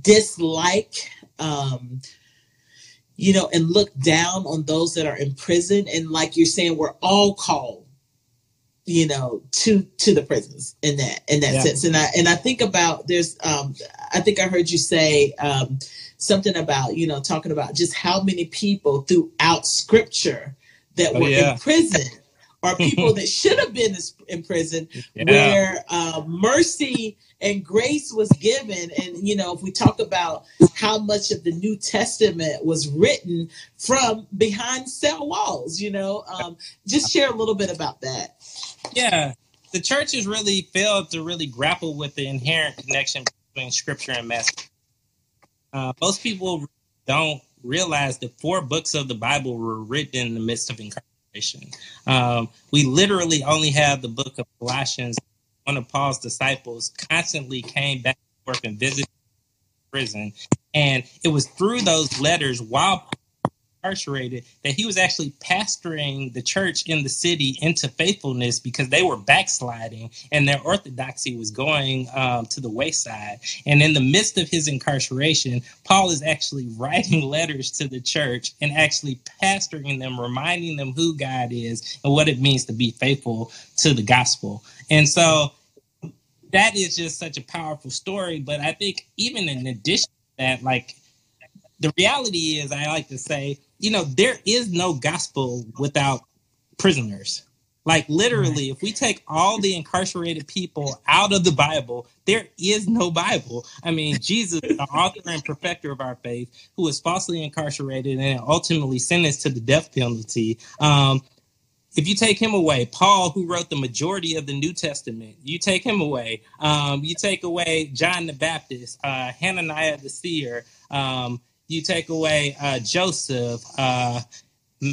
dislike, um, you know, and look down on those that are in prison. And like you're saying, we're all called, you know, to to the prisons in that in that yeah. sense. And I and I think about there's um, I think I heard you say um, something about you know talking about just how many people throughout Scripture that oh, were yeah. in prison or people that should have been in prison, yeah. where uh, mercy and grace was given. And, you know, if we talk about how much of the New Testament was written from behind cell walls, you know, um, just share a little bit about that. Yeah. The church has really failed to really grapple with the inherent connection between scripture and message. Uh, most people don't realize that four books of the Bible were written in the midst of incarceration. Um, we literally only have the book of Colossians one of Paul's disciples constantly came back and forth and visited prison. And it was through those letters while incarcerated that he was actually pastoring the church in the city into faithfulness because they were backsliding and their orthodoxy was going um, to the wayside. And in the midst of his incarceration, Paul is actually writing letters to the church and actually pastoring them, reminding them who God is and what it means to be faithful to the gospel. And so that is just such a powerful story. But I think even in addition to that, like the reality is, I like to say, you know, there is no gospel without prisoners. Like literally, if we take all the incarcerated people out of the Bible, there is no Bible. I mean, Jesus, the author and perfecter of our faith, who was falsely incarcerated and ultimately sentenced to the death penalty, um, if you take him away, Paul, who wrote the majority of the New Testament, you take him away. Um, you take away John the Baptist, uh, Hananiah the seer. Um, you take away uh, Joseph, uh,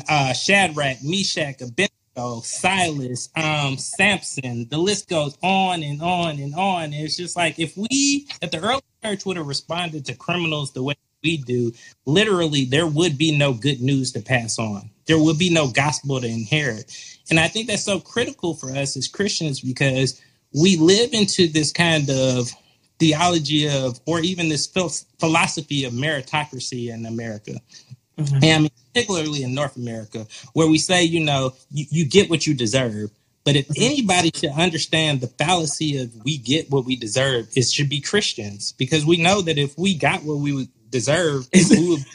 uh, Shadrach, Meshach, Abednego, Silas, um, Samson. The list goes on and on and on. It's just like if we, if the early church would have responded to criminals the way we do, literally there would be no good news to pass on. There would be no gospel to inherit. And I think that's so critical for us as Christians because we live into this kind of theology of, or even this philosophy of meritocracy in America. Mm-hmm. And I mean, particularly in North America, where we say, you know, you, you get what you deserve. But if mm-hmm. anybody should understand the fallacy of we get what we deserve, it should be Christians because we know that if we got what we would deserve, we would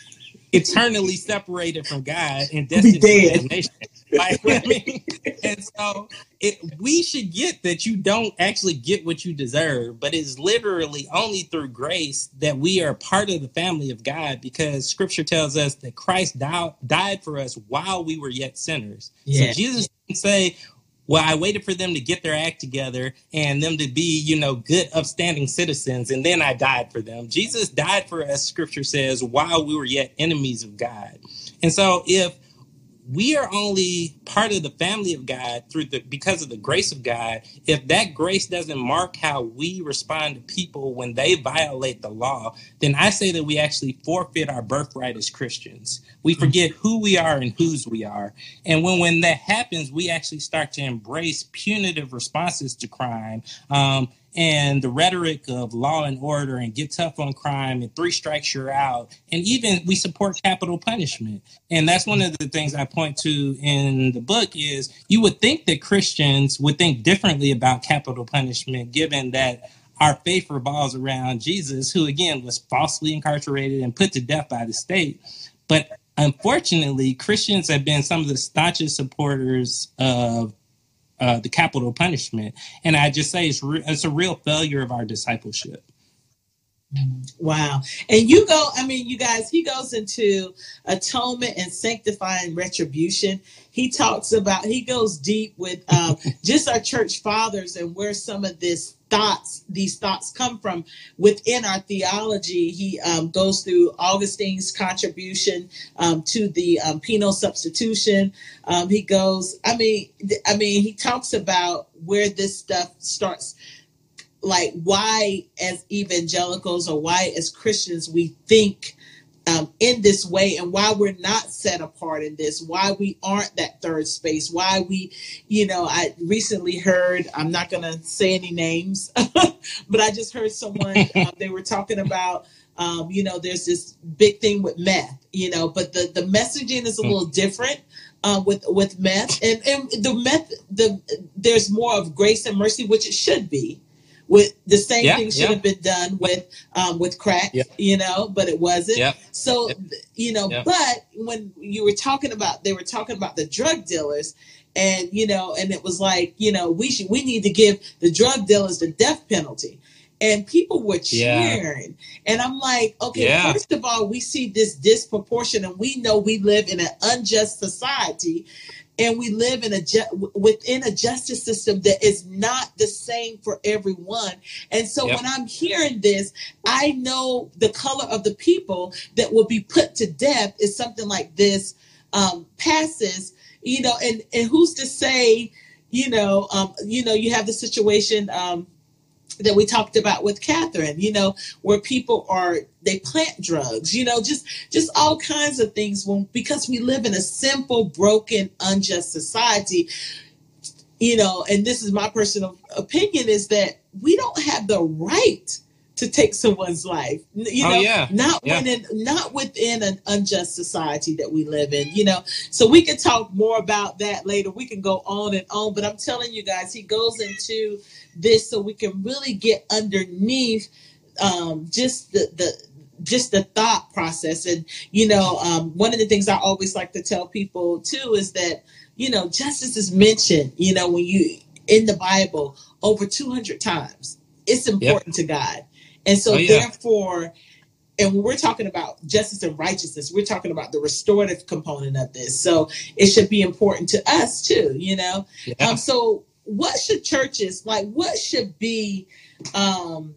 eternally separated from God and destined for nation. Like, I mean, and so it, we should get that you don't actually get what you deserve, but it's literally only through grace that we are part of the family of God because scripture tells us that Christ died, died for us while we were yet sinners. Yeah. So Jesus didn't say, well, I waited for them to get their act together and them to be, you know, good, upstanding citizens, and then I died for them. Jesus died for us, scripture says, while we were yet enemies of God. And so if we are only part of the family of God through the because of the grace of God. If that grace doesn't mark how we respond to people when they violate the law, then I say that we actually forfeit our birthright as Christians. We mm-hmm. forget who we are and whose we are. And when when that happens, we actually start to embrace punitive responses to crime. Um, and the rhetoric of law and order and get tough on crime and three strikes you're out. And even we support capital punishment. And that's one of the things i point to in the book is you would think that christians would think differently about capital punishment given that our faith revolves around jesus who again was falsely incarcerated and put to death by the state. But unfortunately christians have been some of the staunchest supporters of uh, the capital punishment. And I just say it's re- it's a real failure of our discipleship. Wow. And you go, I mean, you guys, he goes into atonement and sanctifying retribution. He talks about, he goes deep with um, just our church fathers and where some of this thoughts, these thoughts come from within our theology. He um, goes through Augustine's contribution um, to the um, penal substitution. Um, he goes, I mean, I mean, he talks about where this stuff starts like why as evangelicals or why as Christians we think um, in this way and why we're not set apart in this, why we aren't that third space, why we, you know, I recently heard, I'm not going to say any names, but I just heard someone, uh, they were talking about, um, you know, there's this big thing with meth, you know, but the, the messaging is a hmm. little different. Uh, with with meth and, and the meth the there's more of grace and mercy which it should be with the same yeah, thing should yeah. have been done with um, with crack, yeah. you know, but it wasn't. Yeah. So you know, but when you were talking about, they were talking about the drug dealers, and you know, and it was like, you know, we should we need to give the drug dealers the death penalty. And people were cheering. And I'm like, okay, first of all, we see this disproportion, and we know we live in an unjust society and we live in a ju- within a justice system that is not the same for everyone and so yep. when i'm hearing this i know the color of the people that will be put to death is something like this um, passes you know and and who's to say you know um, you know you have the situation um, that we talked about with Kathryn, you know, where people are they plant drugs, you know, just just all kinds of things when because we live in a simple, broken, unjust society, you know, and this is my personal opinion is that we don't have the right to take someone's life. You oh, know, oh, yeah. not yeah. within not within an unjust society that we live in. You know, so we can talk more about that later. We can go on and on, but I'm telling you guys, he goes into this so we can really get underneath um, just the the just the thought process. And you know, um, one of the things I always like to tell people too is that you know justice is mentioned. You know, when you in the Bible over 200 times. It's important yep. to God. And so, oh, yeah. therefore, and when we're talking about justice and righteousness, we're talking about the restorative component of this. So it should be important to us too, you know? Yeah. Um, so what should churches like what should be um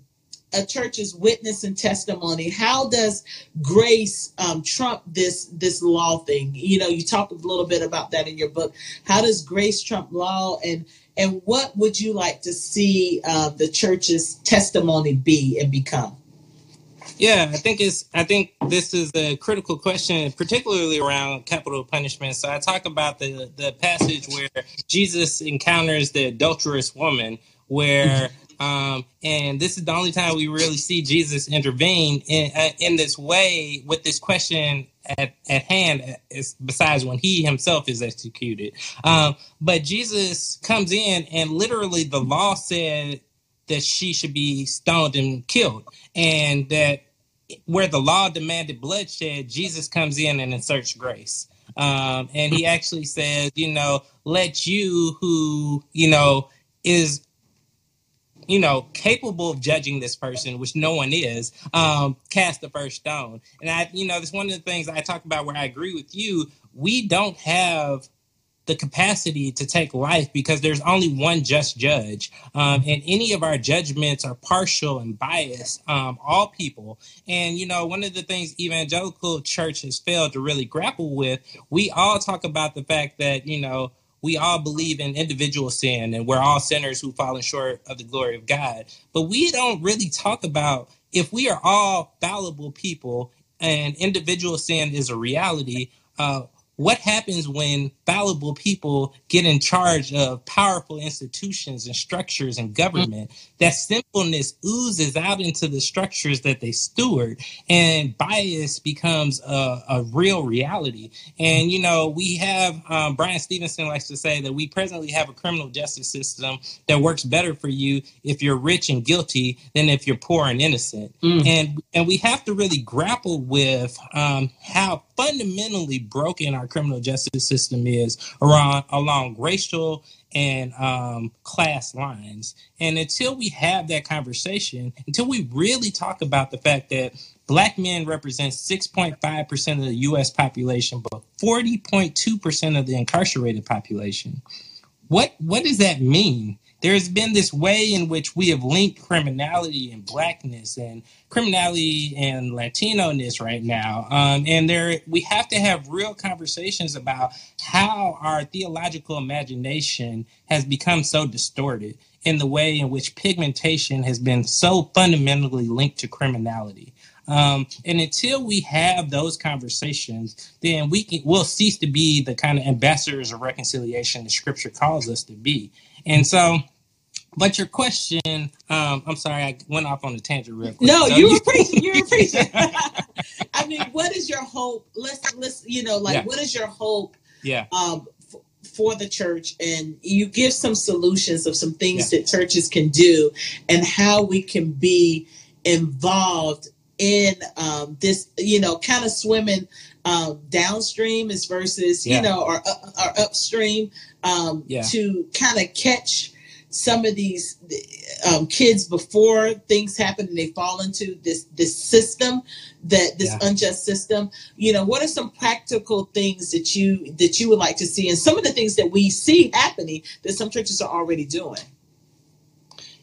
a church's witness and testimony how does grace um, trump this this law thing you know you talk a little bit about that in your book how does grace trump law and and what would you like to see uh, the church's testimony be and become? Yeah, I think it's. I think this is a critical question, particularly around capital punishment. So I talk about the the passage where Jesus encounters the adulterous woman, where um, and this is the only time we really see Jesus intervene in uh, in this way with this question at, at hand besides when he himself is executed. Um, but Jesus comes in and literally the law said that she should be stoned and killed, and that where the law demanded bloodshed, Jesus comes in and inserts grace. Um, and he actually says, you know, let you who, you know, is you know, capable of judging this person, which no one is, um, cast the first stone. And I, you know, that's one of the things I talk about where I agree with you. We don't have the capacity to take life because there's only one just judge. Um, and any of our judgments are partial and biased, um, all people. And, you know, one of the things evangelical church has failed to really grapple with, we all talk about the fact that, you know, we all believe in individual sin and we're all sinners who fallen short of the glory of God. But we don't really talk about if we are all fallible people and individual sin is a reality, uh, what happens when fallible people get in charge of powerful institutions and structures and government? Mm-hmm. That sinfulness oozes out into the structures that they steward, and bias becomes a, a real reality. And, you know, we have, um, Bryan Stevenson likes to say that we presently have a criminal justice system that works better for you if you're rich and guilty than if you're poor and innocent. Mm. And, and we have to really grapple with um, how fundamentally broken our criminal justice system is around along racial and um, class lines. And until we have that conversation, until we really talk about the fact that black men represent 6.5% of the US population, but 40.2% of the incarcerated population, what, what does that mean? There's been this way in which we have linked criminality and blackness and criminality and Latino-ness right now. Um, and there, we have to have real conversations about how our theological imagination has become so distorted in the way in which pigmentation has been so fundamentally linked to criminality. Um, and until we have those conversations, then we can, we'll cease to be the kind of ambassadors of reconciliation that scripture calls us to be. And so, but your question, um, I'm sorry, I went off on a tangent real quick. No, so you were preaching. You were preaching. I mean, what is your hope? Let's let's you know, like, yeah. what is your hope? Yeah. Um, for the church and you give some solutions of some things yeah. that churches can do and how we can be involved in um, this, you know, kind of swimming um, downstream is versus, yeah. you know, or, or upstream um, yeah. to kind of catch some of these um, kids before things happen and they fall into this this system that this yeah. unjust system you know what are some practical things that you that you would like to see and some of the things that we see happening that some churches are already doing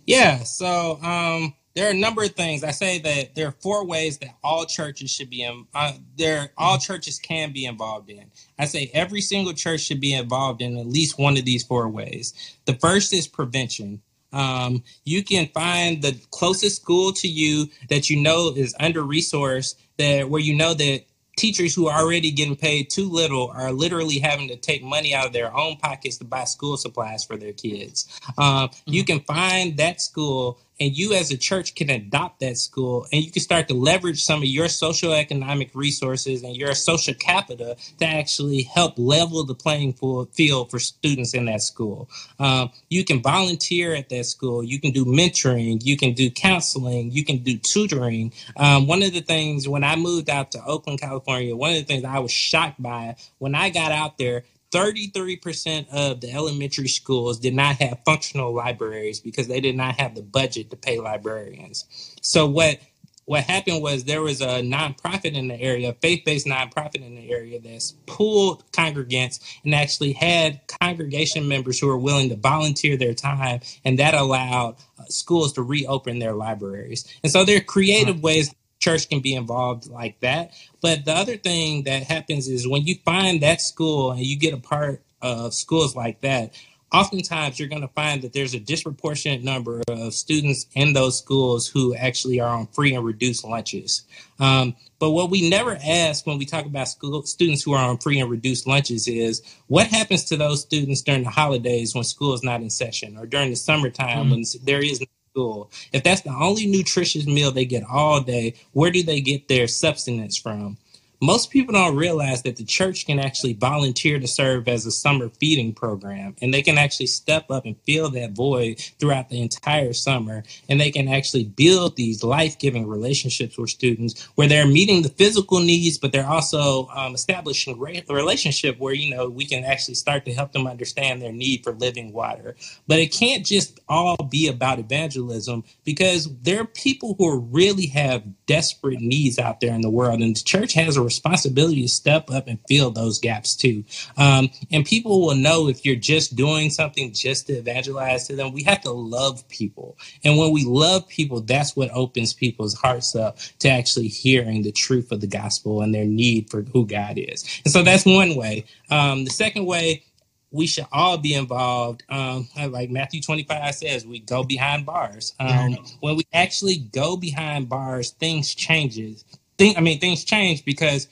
yeah so um there are a number of things. I say that there are four ways that all churches should be in. Uh, there, all churches can be involved in. I say every single church should be involved in at least one of these four ways. The first is prevention. Um, you can find the closest school to you that you know is under resourced, that where you know that teachers who are already getting paid too little are literally having to take money out of their own pockets to buy school supplies for their kids. Um, mm-hmm. You can find that school and you as a church can adopt that school and you can start to leverage some of your social economic resources and your social capital to actually help level the playing field for students in that school. Um, you can volunteer at that school. You can do mentoring. You can do counseling. You can do tutoring. Um, one of the things when i moved out to oakland california one of the things i was shocked by when i got out there 33% of the elementary schools did not have functional libraries because they did not have the budget to pay librarians. So what what happened was there was a nonprofit in the area, a faith-based nonprofit in the area that's pulled congregants and actually had congregation members who are willing to volunteer their time, and that allowed uh, schools to reopen their libraries. And so there are creative ways church can be involved like that. But the other thing that happens is when you find that school and you get a part of schools like that, oftentimes you're going to find that there's a disproportionate number of students in those schools who actually are on free and reduced lunches. Um, but what we never ask when we talk about school students who are on free and reduced lunches is what happens to those students during the holidays when school is not in session or during the summertime mm-hmm. when there is school. If that's the only nutritious meal they get all day, where do they get their substance from? Most people don't realize that the church can actually volunteer to serve as a summer feeding program and they can actually step up and fill that void throughout the entire summer and they can actually build these life-giving relationships with students where they're meeting the physical needs but they're also um, establishing a relationship where you know we can actually start to help them understand their need for living water. But it can't just all be about evangelism because there are people who really have desperate needs out there in the world and the church has a responsibility to step up and fill those gaps too. Um, and people will know if you're just doing something just to evangelize to them. We have to love people. And when we love people, that's what opens people's hearts up to actually hearing the truth of the gospel and their need for who God is. And so that's one way. Um, the second way, we should all be involved. Um, like Matthew 25 says, we go behind bars. Um, when we actually go behind bars, things changes think I mean things change because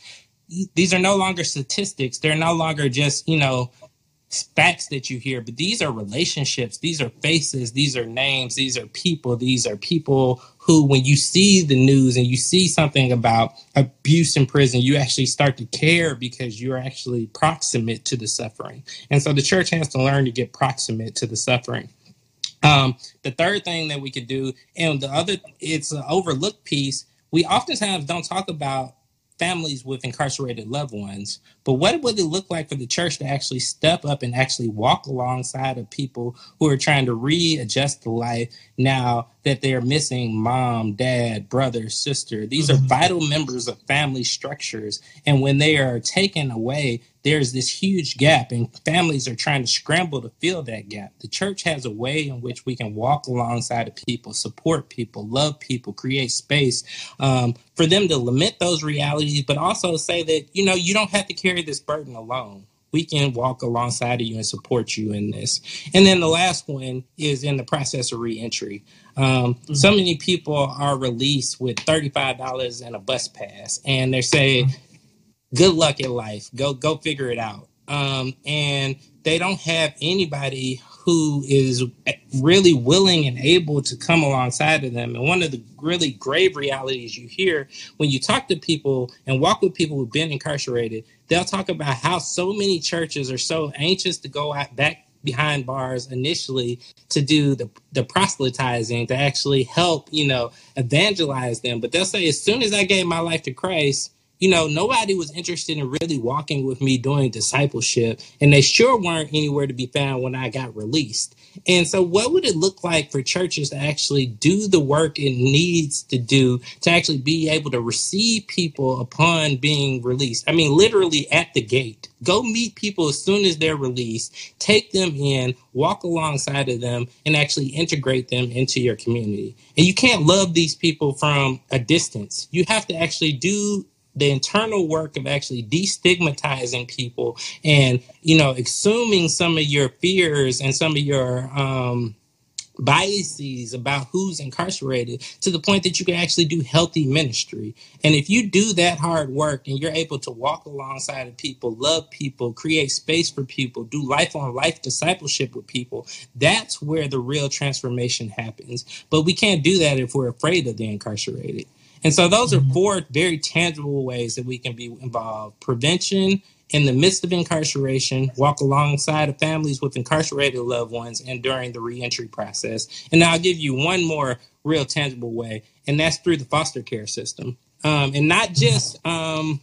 these are no longer statistics. They're no longer just, you know, facts that you hear, but these are relationships, these are faces, these are names, these are people, these are people who, when you see the news and you see something about abuse in prison, you actually start to care because you're actually proximate to the suffering. And so the church has to learn to get proximate to the suffering. Um, the third thing that we could do, and the other, it's an overlooked piece, we often oftentimes don't talk about families with incarcerated loved ones. But what would it look like for the church to actually step up and actually walk alongside of people who are trying to readjust the life now that they're missing mom, dad, brother, sister? These mm-hmm. are vital members of family structures. And when they are taken away, there's this huge gap, and families are trying to scramble to fill that gap. The church has a way in which we can walk alongside of people, support people, love people, create space um, for them to lament those realities, but also say that, you know, you don't have to carry this burden alone. We can walk alongside of you and support you in this. And then the last one is in the process of reentry. Um, mm-hmm. So many people are released with $35 and a bus pass, and they're saying, mm-hmm good luck in life. Go go figure it out. Um, and they don't have anybody who is really willing and able to come alongside of them. And one of the really grave realities you hear when you talk to people and walk with people who've been incarcerated, they'll talk about how so many churches are so anxious to go out back behind bars initially to do the, the proselytizing to actually help, you know, evangelize them. But they'll say, as soon as I gave my life to Christ, you know, nobody was interested in really walking with me doing discipleship, and they sure weren't anywhere to be found when I got released. And so, what would it look like for churches to actually do the work it needs to do to actually be able to receive people upon being released? I mean, literally at the gate. Go meet people as soon as they're released, take them in, walk alongside of them, and actually integrate them into your community. And you can't love these people from a distance. You have to actually do the internal work of actually destigmatizing people and you know assuming some of your fears and some of your um, biases about who's incarcerated to the point that you can actually do healthy ministry. And if you do that hard work and you're able to walk alongside of people love people create space for people do life on life discipleship with people that's where the real transformation happens. But we can't do that if we're afraid of the incarcerated and so those are four very tangible ways that we can be involved. Prevention in the midst of incarceration, walk alongside of families with incarcerated loved ones and during the reentry process. And I'll give you one more real tangible way, and that's through the foster care system. Um, and not just um,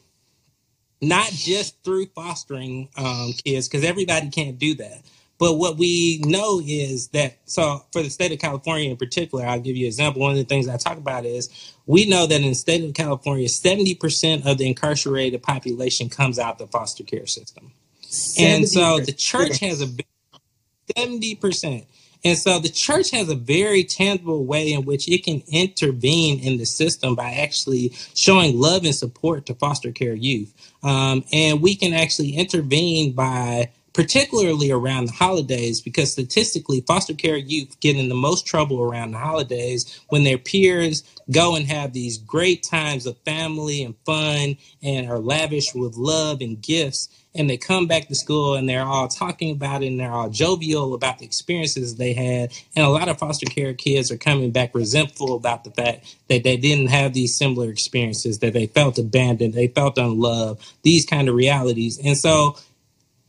not just through fostering um, kids, because everybody can't do that. But what we know is that, so for the state of California in particular, I'll give you an example. One of the things I talk about is we know that in the state of California, 70% of the incarcerated population comes out the foster care system. 70%. And so the church has a 70%. And so the church has a very tangible way in which it can intervene in the system by actually showing love and support to foster care youth. Um, and we can actually intervene by particularly around the holidays, because statistically, foster care youth get in the most trouble around the holidays when their peers go and have these great times of family and fun and are lavish with love and gifts. And they come back to school and they're all talking about it and they're all jovial about the experiences they had. And a lot of foster care kids are coming back resentful about the fact that they didn't have these similar experiences, that they felt abandoned, they felt unloved, these kind of realities. And so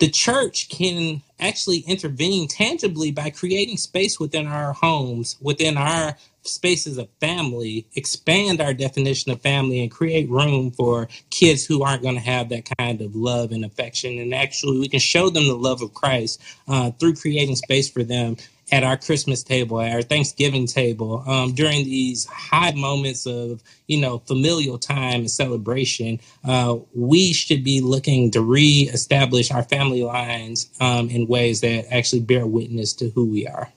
the church can actually intervene tangibly by creating space within our homes, within our spaces of family, expand our definition of family, and create room for kids who aren't going to have that kind of love and affection. And actually, we can show them the love of Christ uh, through creating space for them at our Christmas table, at our Thanksgiving table, um, during these high moments of you know familial time and celebration, uh, we should be looking to re-establish our family lines um, in ways that actually bear witness to who we are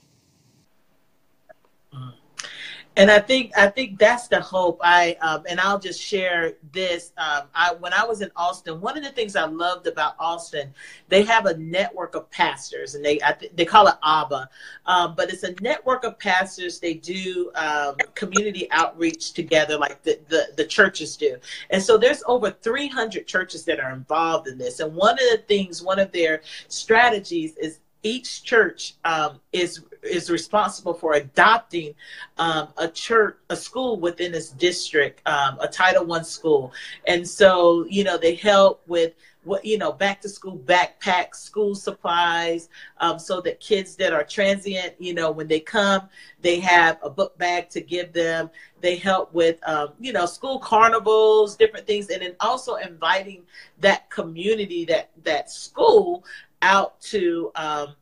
and I think I think that's the hope. I um, and I'll just share this. Um, I when I was in Austin, one of the things I loved about Austin, they have a network of pastors, and they th- they call it ABBA, um, but it's a network of pastors. They do um, community outreach together, like the, the the churches do, and so there's over 300 churches that are involved in this. And one of the things, one of their strategies is each church um, is is responsible for adopting um, a church, a school within its district, um, a Title One school, and so you know they help with what you know back to school backpacks, school supplies, um, so that kids that are transient, you know, when they come, they have a book bag to give them. They help with um, you know school carnivals, different things, and then also inviting that community, that that school out to um,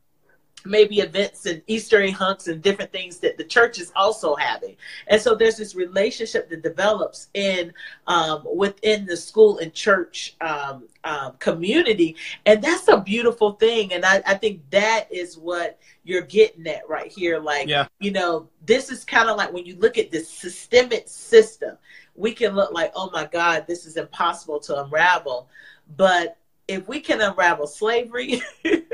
maybe events and Easter egg hunts and different things that the church is also having. And so there's this relationship that develops in um, within the school and church um, um, community, and that's a beautiful thing. And I, I, think that is what you're getting at right here. Like, yeah. you know, this is kind of like when you look at this systemic system, we can look like, oh my God, this is impossible to unravel, but if we can unravel slavery, if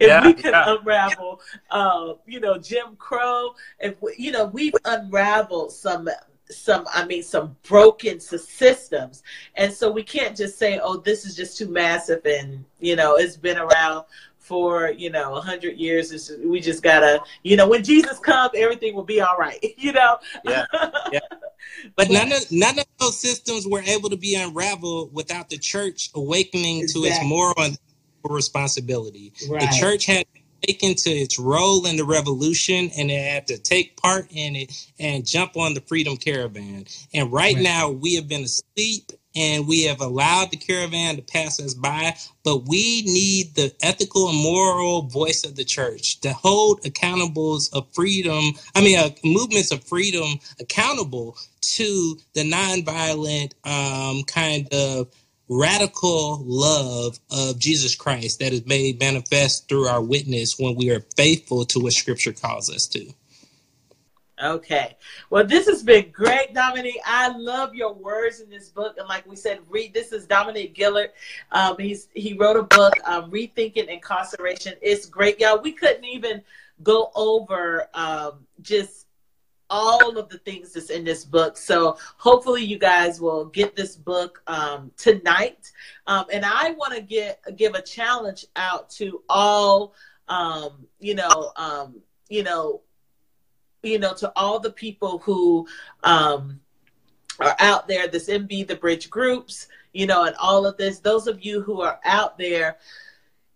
yeah, we can yeah. unravel, uh, you know, Jim Crow, if we, you know, we've unraveled some some i mean some broken systems and so we can't just say oh this is just too massive and you know it's been around for you know a hundred years. It's just, we just gotta, you know, when Jesus comes, everything will be all right. You know. Yeah. yeah. But none of none of those systems were able to be unraveled without the church awakening exactly. to its moral and responsibility. Right. The church had taken to its role in the revolution and it had to take part in it and jump on the freedom caravan. And right, right. now we have been asleep and we have allowed the caravan to pass us by, but we need the ethical and moral voice of the church to hold accountables of freedom, I mean, uh, movements of freedom accountable to the nonviolent um, kind of radical love of Jesus Christ that is made manifest through our witness when we are faithful to what scripture calls us to. Okay. Well, this has been great, Dominique. I love your words in this book. And like we said, read this is Dominique Gilliard. Um, he's he wrote a book, um, Rethinking Incarceration. It's great, y'all. We couldn't even go over um, just all of the things that's in this book. So hopefully you guys will get this book um, tonight. Um, and I want to get give a challenge out to all, um, you know, um, you know, you know, to all the people who um, are out there, this MB the Bridge groups, you know, and all of this. Those of you who are out there,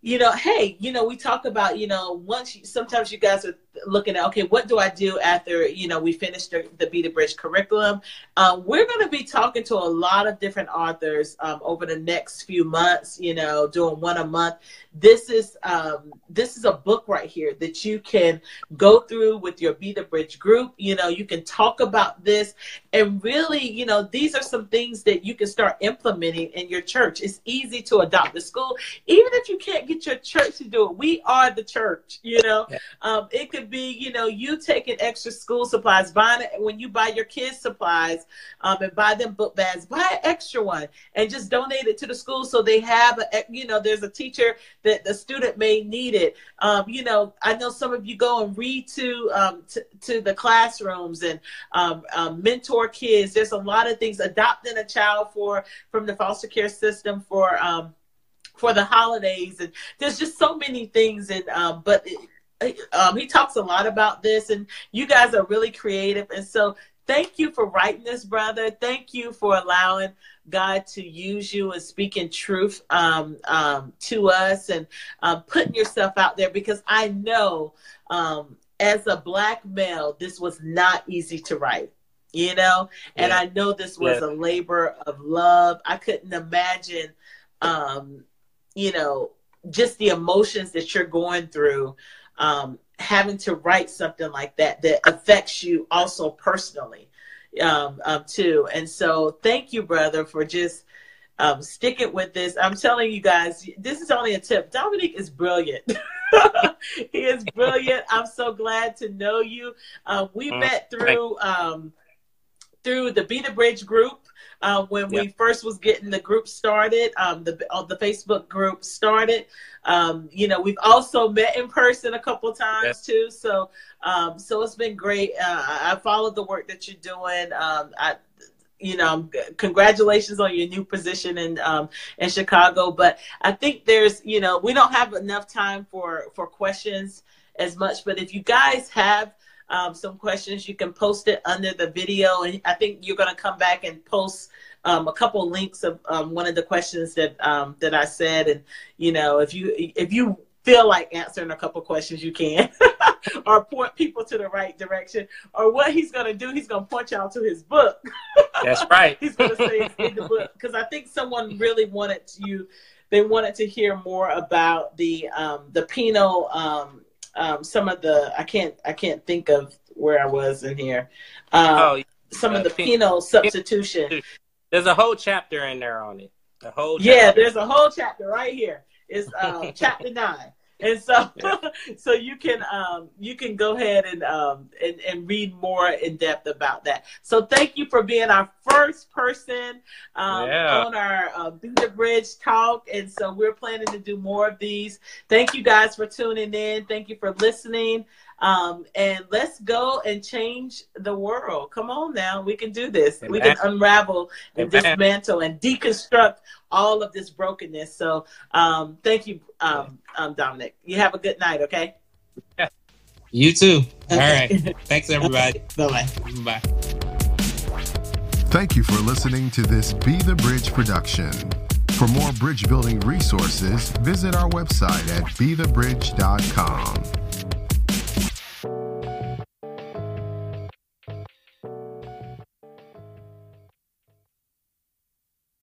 you know, hey, you know, we talk about, you know, once you, sometimes you guys are looking at, okay, what do I do after, you know, we finish the, the Be the Bridge curriculum? Um, we're going to be talking to a lot of different authors um, over the next few months, you know, doing one a month. This is, um, this is a book right here that you can go through with your Be the Bridge group. You know, you can talk about this and really, you know, these are some things that you can start implementing in your church. It's easy to adopt the school, even if you can't get your church to do it. We are the church, you know, um, it could be, you know, you taking extra school supplies, buying when you buy your kids supplies um, and buy them book bags, buy an extra one and just donate it to the school so they have, a, you know, there's a teacher that the student may need it. Um, you know, I know some of you go and read to um, to, to, the classrooms and um, um, mentor kids. There's a lot of things. Adopting a child for from the foster care system for um, for the holidays, and there's just so many things. And um, but. Um, he talks a lot about this, and you guys are really creative. And so, thank you for writing this, brother. Thank you for allowing God to use you and speaking truth um, um, to us and uh, putting yourself out there because I know um, as a black male, this was not easy to write. You know, and yeah. I know this was yeah. a labor of love. I couldn't imagine, um, you know, just the emotions that you're going through um, having to write something like that that affects you also personally um, um, too. And so, thank you, brother, for just um, sticking with this. I'm telling you guys, this is only a tip. Dominique is brilliant. he is brilliant. I'm so glad to know you. Uh, we mm, met through um, through the Be the Bridge group uh, when we first was getting the group started, um, the uh, the Facebook group started. Um, you know, we've also met in person a couple times yes. too. So, um, so it's been great. Uh, I followed the work that you're doing. Um, I, you know, congratulations on your new position in um, in Chicago. But I think there's, you know, we don't have enough time for for questions as much. But if you guys have um, some questions. You can post it under the video, and I think you're going to come back and post um, a couple links of um, one of the questions that um, that I said. And you know, if you if you feel like answering a couple questions, you can, or point people to the right direction. Or what he's going to do, he's going to point y'all to his book. That's right. he's going to say it's in the book because I think someone really wanted you. They wanted to hear more about the um, the penal um, some of the I can't I can't think of where I was in here. Um, oh, some uh, of the penal substitution. There's a whole chapter in there on it. A whole chapter. yeah. There's a whole chapter right here. It's uh, chapter nine and so so you can um, you can go ahead and, um, and and read more in depth about that. So thank you for being our first person um, yeah. on our uh, Be the Bridge talk, and so we're planning to do more of these. Thank you guys for tuning in. Thank you for listening. Um, and let's go and change the world. Come on now, we can do this. Amen. We can unravel and Amen. dismantle and deconstruct all of this brokenness. So, um, thank you, um, um, Dominic. You have a good night. Okay. Yeah. You too. All right. Thanks, everybody. Bye bye. Bye. Thank you for listening to this Be the Bridge production. For more bridge building resources, visit our website at bethebridge.com.